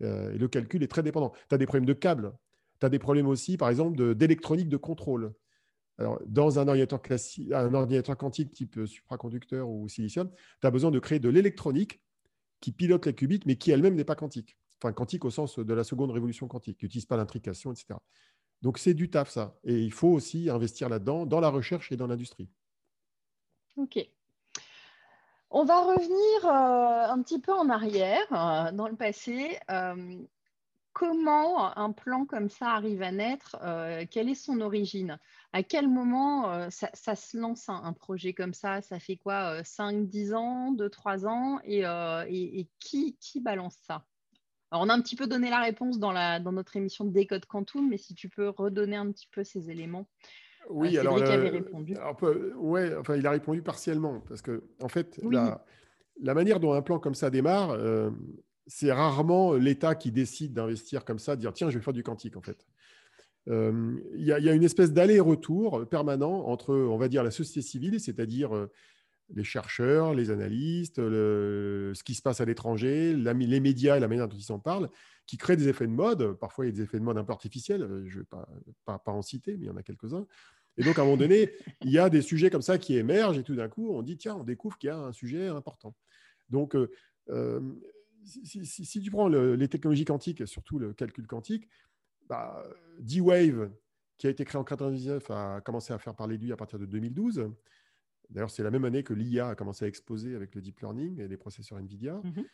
Speaker 2: et le calcul est très dépendant. Tu as des problèmes de câbles, tu as des problèmes aussi, par exemple, d'électronique de contrôle. Alors, dans un ordinateur, classique, un ordinateur quantique type euh, supraconducteur ou silicium, tu as besoin de créer de l'électronique qui pilote les qubits, mais qui elle-même n'est pas quantique. Enfin, quantique au sens de la seconde révolution quantique, qui n'utilise pas l'intrication, etc. Donc, c'est du taf, ça. Et il faut aussi investir là-dedans, dans la recherche et dans l'industrie.
Speaker 1: OK. On va revenir euh, un petit peu en arrière, euh, dans le passé comment un plan comme ça arrive à naître euh, Quelle est son origine? À quel moment euh, ça, se lance un, projet comme ça? Ça fait quoi 5, euh, 10 ans, 2, 3 ans? Et, qui, balance ça? Alors, on a un petit peu donné la réponse dans, notre émission de Décode Quantum, mais si tu peux redonner un petit peu ces éléments.
Speaker 2: Oui, alors, avait répondu. ouais, enfin, il a répondu partiellement parce que en fait, la, la, manière dont un plan comme ça démarre, c'est rarement l'État qui décide d'investir comme ça, de dire tiens, je vais faire du quantique en fait. Euh, il y, a une espèce d'aller-retour permanent entre, on va dire, la société civile, c'est-à-dire euh, les chercheurs, les analystes, ce qui se passe à l'étranger, les médias et la manière dont ils s'en parlent, qui créent des effets de mode. Parfois, il y a des effets de mode un peu artificiels, euh, je ne vais pas, pas, en citer, mais il y en a quelques-uns. Et donc, à un moment donné, il y a des sujets comme ça qui émergent et tout d'un coup, on dit, tiens, on découvre qu'il y a un sujet important. Donc, si, tu prends les technologies quantiques, et surtout le calcul quantique, bah, D-Wave, qui a été créé en 1999, a commencé à faire parler de lui à partir de 2012. D'ailleurs, c'est la même année que l'IA a commencé à exploser avec le deep learning et les processeurs NVIDIA. Mhm.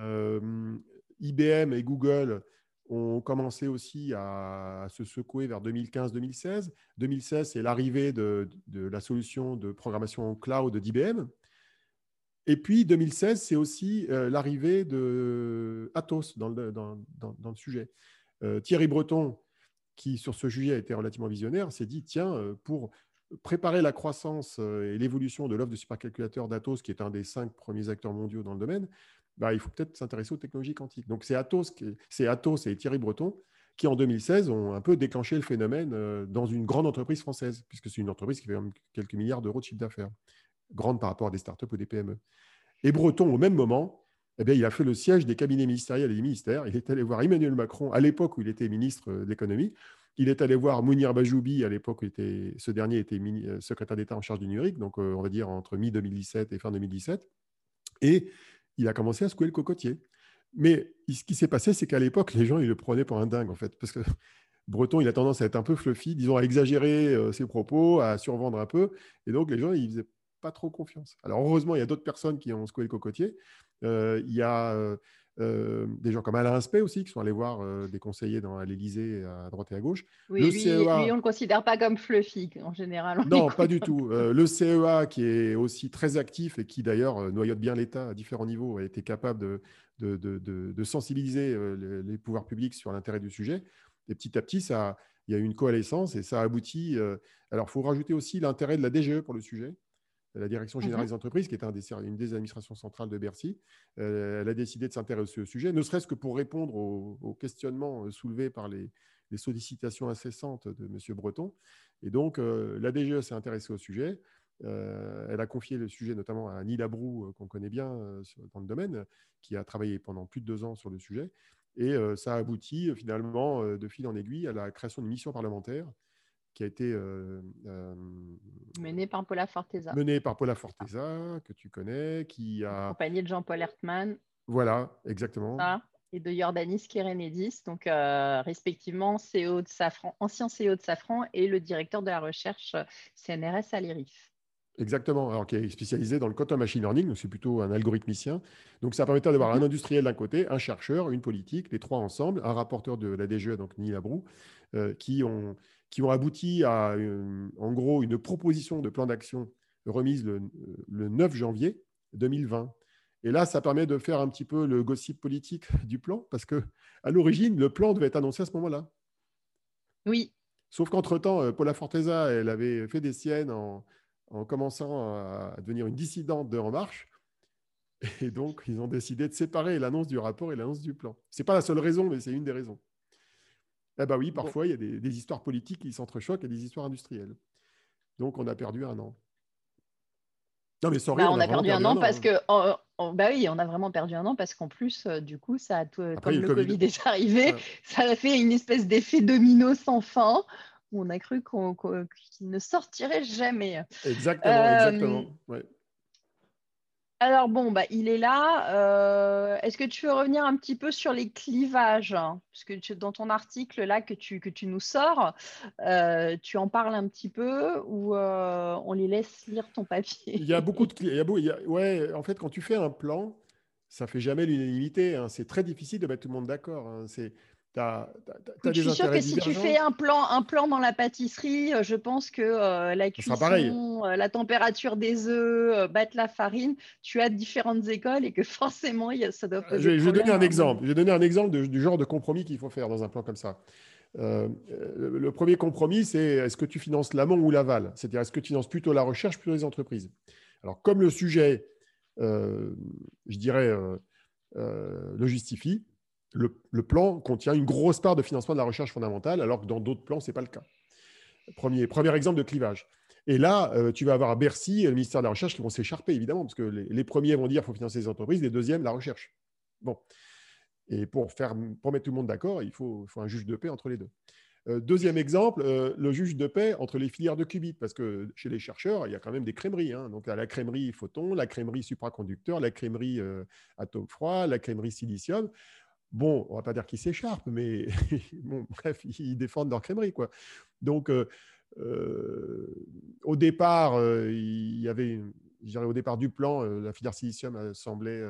Speaker 2: Euh, IBM et Google ont commencé aussi à, se secouer vers 2015-2016. 2016, c'est l'arrivée de, de, la solution de programmation cloud d'IBM, et puis 2016, c'est aussi euh, l'arrivée de Atos dans le, sujet. Euh, Thierry Breton, qui sur ce sujet a été relativement visionnaire, s'est dit tiens, euh, pour préparer la croissance et l'évolution de l'offre de supercalculateur d'Atos, qui est un des cinq premiers acteurs mondiaux dans le domaine, bah, il faut peut-être s'intéresser aux technologies quantiques. Donc c'est Atos, c'est Atos et Thierry Breton qui en 2016 ont un peu déclenché le phénomène dans une grande entreprise française, puisque c'est une entreprise qui fait quelques milliards d'euros de chiffre d'affaires, grande par rapport à des startups ou des PME. Et Breton, au même moment, eh bien, il a fait le siège des cabinets ministériels et des ministères. Il est allé voir Emmanuel Macron à l'époque où il était ministre de l'économie. Il est allé voir Mounir Bajoubi à l'époque où était, ce dernier était euh, secrétaire d'État en charge du numérique, donc euh, on va dire entre mi-2017 et fin 2017. Et il a commencé à secouer le cocotier. Mais ce qui s'est passé, c'est qu'à l'époque, les gens, ils le prenaient pour un dingue, en fait. Parce que Breton, il a tendance à être un peu fluffy, disons, à exagérer euh, ses propos, à survendre un peu. Et donc, les gens, ils faisaient pas trop confiance. Alors, heureusement, il y a d'autres personnes qui ont secoué le cocotier. il y a euh, des gens comme Alain Aspect aussi, qui sont allés voir euh, des conseillers dans, à l'Élysée, à droite et à gauche.
Speaker 1: Oui, lui, e on ne le considère pas comme fluffy en général.
Speaker 2: Non, pas du tout. Euh, le CEA, qui est aussi très actif et qui d'ailleurs noyote bien l'État à différents niveaux, a été capable de, de, de, sensibiliser les, pouvoirs publics sur l'intérêt du sujet. Et petit à petit, ça, il y a eu une coalescence et ça aboutit. alors, il faut rajouter aussi l'intérêt de la DGE pour le sujet la Direction mmh générale des entreprises, qui est un des, une des administrations centrales de Bercy, euh, elle a décidé de s'intéresser au sujet, ne serait-ce que pour répondre aux, questionnements euh, soulevés par les, sollicitations incessantes de M. Breton. Et donc, euh, la DGE s'est intéressée au sujet. elle a confié le sujet notamment à Annie Labroux, qu'on connaît bien dans le domaine, qui a travaillé pendant plus de deux ans sur le sujet. Et ça a abouti finalement, de fil en aiguille, à la création d'une mission parlementaire qui a été euh,
Speaker 1: euh, mené par Paula Forteza.
Speaker 2: Mené par Paula Forteza, que tu connais, qui a.
Speaker 1: Accompagné de Jean-Paul Hertmann.
Speaker 2: Voilà, exactement.
Speaker 1: et de Jordanis Kerenedis, donc euh, respectivement CEO de Safran, ancien CEO de Safran et le directeur de la recherche CNRS à l'IRIF.
Speaker 2: Exactement, alors qui est spécialisé dans le quantum machine learning, donc c'est plutôt un algorithmicien. Donc ça permettait d'avoir un mhm. industriel d'un côté, un chercheur, une politique, les trois ensemble, un rapporteur de la DGE, donc Nila Brou, qui ont qui ont abouti à, en gros, une proposition de plan d'action remise le, 9 janvier 2020. Et là, ça permet de faire un petit peu le gossip politique du plan, parce que à l'origine, le plan devait être annoncé à ce moment-là.
Speaker 1: Oui.
Speaker 2: Sauf qu'entre-temps, euh, Paula Forteza, elle avait fait des siennes en, en commençant à devenir une dissidente de En Marche. Et donc, ils ont décidé de séparer l'annonce du rapport et l'annonce du plan. Ce n'est pas la seule raison, mais c'est une des raisons. Eh bien oui, parfois, il y a des, histoires politiques qui s'entrechoquent et des histoires industrielles. Donc, on a perdu un an.
Speaker 1: Non, mais sorry, bah, on, a, perdu, un an, parce hein. que, bah oui, on a vraiment perdu un an parce qu'en plus, euh, du coup, ça a comme le, COVID. est arrivé, ça a fait une espèce d'effet domino sans fin. Où on a cru qu'il ne sortirait jamais.
Speaker 2: Exactement, euh, exactement. Ouais.
Speaker 1: Alors bon, bah, il est là. Euh, est-ce que tu veux revenir un petit peu sur les clivages Puisque dans ton article là que tu, que tu nous sors, euh, tu en parles un petit peu ou euh, on les laisse lire ton papier?
Speaker 2: Il y a beaucoup de... Ouais, en fait, quand tu fais un plan, ça fait jamais l'unanimité. Hein. C'est très difficile de mettre tout le monde d'accord. Hein.
Speaker 1: Je suis sûre que si tu fais un plan, un plan dans la pâtisserie, euh, je pense que euh, la cuisson, euh, la température des œufs, battre la farine, tu as différentes écoles et que forcément, ça doit
Speaker 2: poser Je, vais, je vais donner un exemple. Je vais donner un exemple du genre de compromis qu'il faut faire dans un plan comme ça. le premier compromis, c'est est-ce que tu finances l'amont ou l'aval? C'est-à-dire, est-ce que tu finances plutôt la recherche, plutôt les entreprises? Alors, comme le sujet, je dirais, le justifie, le, plan contient une grosse part de financement de la recherche fondamentale, alors que dans d'autres plans, ce n'est pas le cas. Premier, exemple de clivage. Et là, euh, tu vas avoir à Bercy et le ministère de la Recherche qui vont s'écharper, évidemment, parce que les, premiers vont dire qu'il faut financer les entreprises, les deuxièmes, la recherche. Bon. Et pour, faire, pour mettre tout le monde d'accord, il faut, un juge de paix entre les deux. Euh, deuxième exemple, euh, le juge de paix entre les filières de qubits, parce que chez les chercheurs, il y a quand même des crèmeries. Hein. Donc, la crèmerie photon, la crèmerie supraconducteur, la crèmerie atome froid, la crèmerie silicium bon, on va pas dire qu'ils s'écharpent, mais bref, ils défendent leur crèmerie. Quoi. Donc, euh, euh, au départ, euh, il y avait, je dirais, au départ du plan, la filière silicium semblait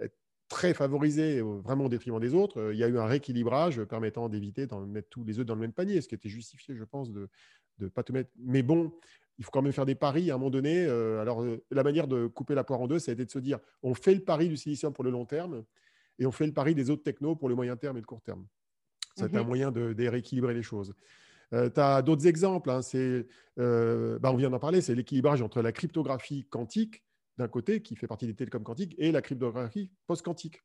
Speaker 2: être très favorisée, vraiment au détriment des autres. Il y a eu un rééquilibrage permettant d'éviter de mettre tous les œufs dans le même panier, ce qui était justifié, je pense, de ne pas tout mettre. Mais bon, il faut quand même faire des paris à un moment donné. alors, la manière de couper la poire en deux, ça a été de se dire, on fait le pari du silicium pour le long terme et on fait le pari des autres technos pour le moyen terme et le court terme. C'est un mhm. moyen de, rééquilibrer les choses. Euh, tu as d'autres exemples. Hein, euh, bah, on vient d'en parler, c'est l'équilibrage entre la cryptographie quantique, d'un côté, qui fait partie des télécoms quantiques, et la cryptographie post-quantique.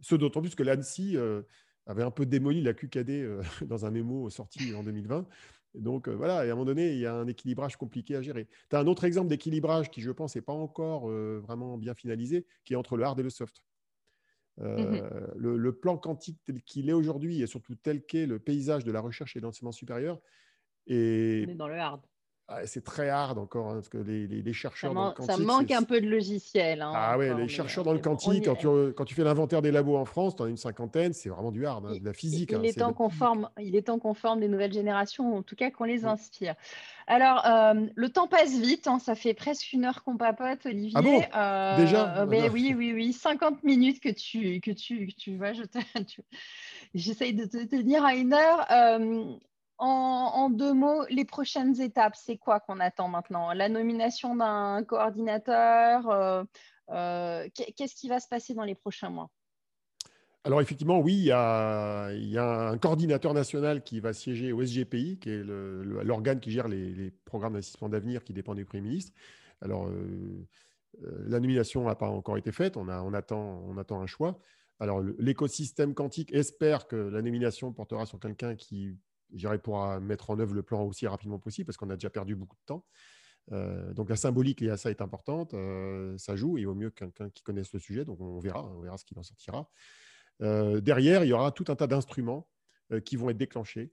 Speaker 2: Ce d'autant plus que l'ANSI euh, avait un peu démoli la QKD dans un mémo sorti en 2020. Donc voilà, et à un moment donné, il y a un équilibrage compliqué à gérer. Tu as un autre exemple d'équilibrage qui, je pense, n'est pas encore vraiment bien finalisé, qui est entre le hard et le soft. Mmh le, plan quantique tel qu'il est aujourd'hui et surtout tel qu'est le paysage de la recherche et de l'enseignement supérieur.
Speaker 1: Et... On est dans le hard
Speaker 2: c'est très hard encore, hein, parce que les, chercheurs dans le quantique...
Speaker 1: Ça manque un peu de logiciel. Hein,
Speaker 2: ah ouais, les chercheurs dans le quantique, quand, tu, quand, tu, fais l'inventaire des labos en France, tu en as une cinquantaine, c'est vraiment du hard, hein, de la physique.
Speaker 1: Il, est temps qu'on forme, il est temps qu'on forme des nouvelles générations, en tout cas qu'on les inspire. Alors, euh, le temps passe vite, ça fait presque une heure qu'on papote, Olivier.
Speaker 2: Ah bon? Euh, Déjà?
Speaker 1: euh, Oui, oui, oui, 50 minutes que tu, que tu, que tu vois, j'essaye de te tenir à une heure en, deux mots, les prochaines étapes, c'est quoi qu'on attend maintenant? La nomination d'un coordinateur euh, euh, Qu'est-ce qui va se passer dans les prochains mois?
Speaker 2: Alors effectivement, oui, il y, a, un coordinateur national qui va siéger au SGPI, qui est l'organe qui gère les, programmes d'investissement d'avenir qui dépendent du Premier ministre. Alors, euh, la nomination n'a pas encore été faite, on, attend, on attend un choix. Alors, l'écosystème quantique espère que la nomination portera sur quelqu'un qui j'irai pour mettre en œuvre le plan aussi rapidement possible parce qu'on a déjà perdu beaucoup de temps. Euh, donc la symbolique liée à ça est importante, euh, ça joue, il vaut mieux quelqu'un qui connaisse le sujet, donc on verra, on verra ce qu'il en sortira. Euh, derrière, il y aura tout un tas d'instruments qui vont être déclenchés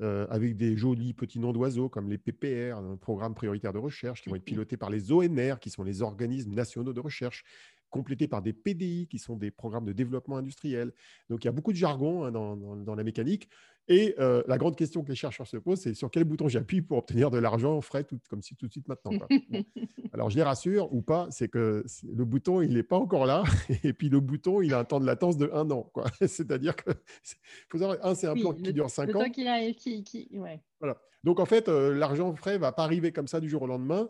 Speaker 2: avec des jolis petits noms d'oiseaux comme les PPR, un programme prioritaire de recherche, qui vont être pilotés par les ONR, qui sont les organismes nationaux de recherche, complétés par des PDI, qui sont des programmes de développement industriel. Donc, il y a beaucoup de jargon hein, dans, la mécanique. Et euh, la grande question que les chercheurs se posent, c'est sur quel bouton j'appuie pour obtenir de l'argent frais, tout, comme si tout de suite maintenant. Alors, je les rassure ou pas, c'est que le bouton, il n'est pas encore là. Et puis, le bouton, il a un temps de latence de un an. C'est-à-dire que, faut savoir, un, c'est un plan qui dure cinq ans. Voilà. Donc, en fait, euh, l'argent frais ne va pas arriver comme ça du jour au lendemain.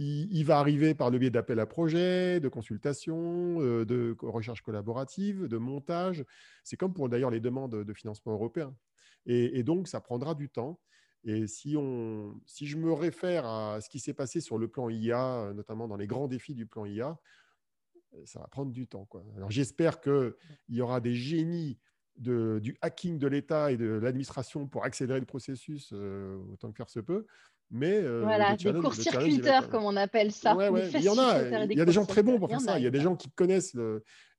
Speaker 2: Il, va arriver par le biais d'appels à projets, de consultations, euh, de recherche collaborative, de montage. C'est comme pour d'ailleurs les demandes de financement européen. Et, donc, ça prendra du temps. Et si, on, si je me réfère à ce qui s'est passé sur le plan IA, notamment dans les grands défis du plan IA, ça va prendre du temps. Alors j'espère qu'il y aura des génies du hacking de l'État et de l'administration pour accélérer le processus euh, autant que faire se peut. Mais
Speaker 1: euh, voilà, des court-circuiteurs, comme on appelle ça.
Speaker 2: Il y en a. Il y a des gens très bons pour faire ça. Il y a des gens qui connaissent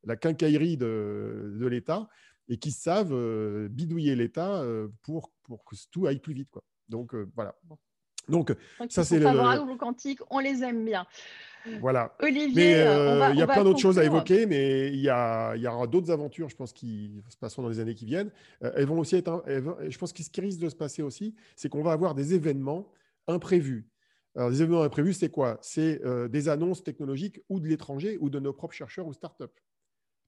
Speaker 2: la quincaillerie de, de l'État et qui savent euh, bidouiller l'État euh, pour, pour que tout aille plus vite. Quoi. Donc voilà.
Speaker 1: Donc, ça, c'est le. Favorables au quantique, on les aime bien.
Speaker 2: Voilà.
Speaker 1: Olivier,
Speaker 2: il y a plein d'autres choses à évoquer, mais il y, a, il y aura d'autres aventures, je pense, qui se passeront dans les années qui viennent. elles vont aussi être. je pense que ce qui risque de se passer aussi, c'est qu'on va avoir des événements imprévus. Alors, des événements imprévus, c'est quoi? C'est euh, des annonces technologiques ou de l'étranger ou de nos propres chercheurs ou startups.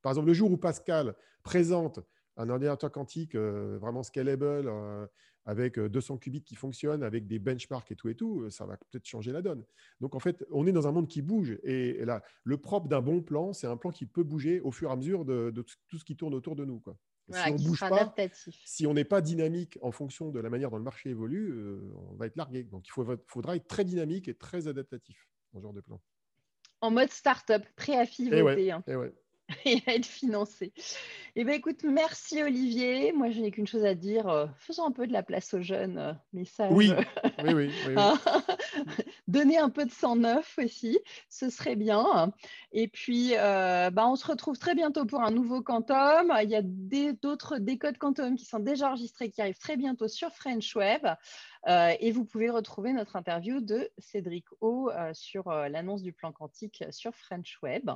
Speaker 2: Par exemple, le jour où Pascal présente un ordinateur quantique euh, vraiment scalable euh, avec 200 qubits qui fonctionnent, avec des benchmarks et tout et tout, ça va peut-être changer la donne. Donc en fait, on est dans un monde qui bouge et, là, le propre d'un bon plan, c'est un plan qui peut bouger au fur et à mesure de, tout ce qui tourne autour de nous. Si on bouge pas, si on n'est pas dynamique en fonction de la manière dont le marché évolue, euh, on va être largué. Donc il faudra être très dynamique et très adaptatif dans ce genre de plan.
Speaker 1: En mode start-up, prêt à pivoter.
Speaker 2: Et, hein.
Speaker 1: et, à être financé. Eh bien, écoute, merci Olivier. Moi, je n'ai qu'une chose à dire. Euh, faisons un peu de la place aux jeunes. Euh, message.
Speaker 2: Oui, oui, oui.
Speaker 1: Hein? Donner un peu de sang neuf aussi, ce serait bien. Et puis, euh, bah, on se retrouve très bientôt pour un nouveau Quantum. Il y a d'autres décodes Quantum qui sont déjà enregistrés, qui arrivent très bientôt sur French Web. et vous pouvez retrouver notre interview de Cédric O sur l'annonce du plan quantique sur French Web.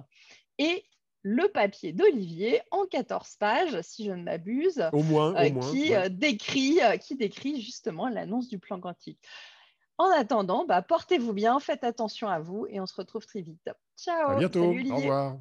Speaker 1: Et le papier d'Olivier en 14 pages, si je ne m'abuse,
Speaker 2: au moins,
Speaker 1: qui, décrit, qui décrit justement l'annonce du plan quantique. En attendant, bah, portez-vous bien, faites attention à vous et on se retrouve très vite. Ciao.
Speaker 2: À bientôt. Au revoir.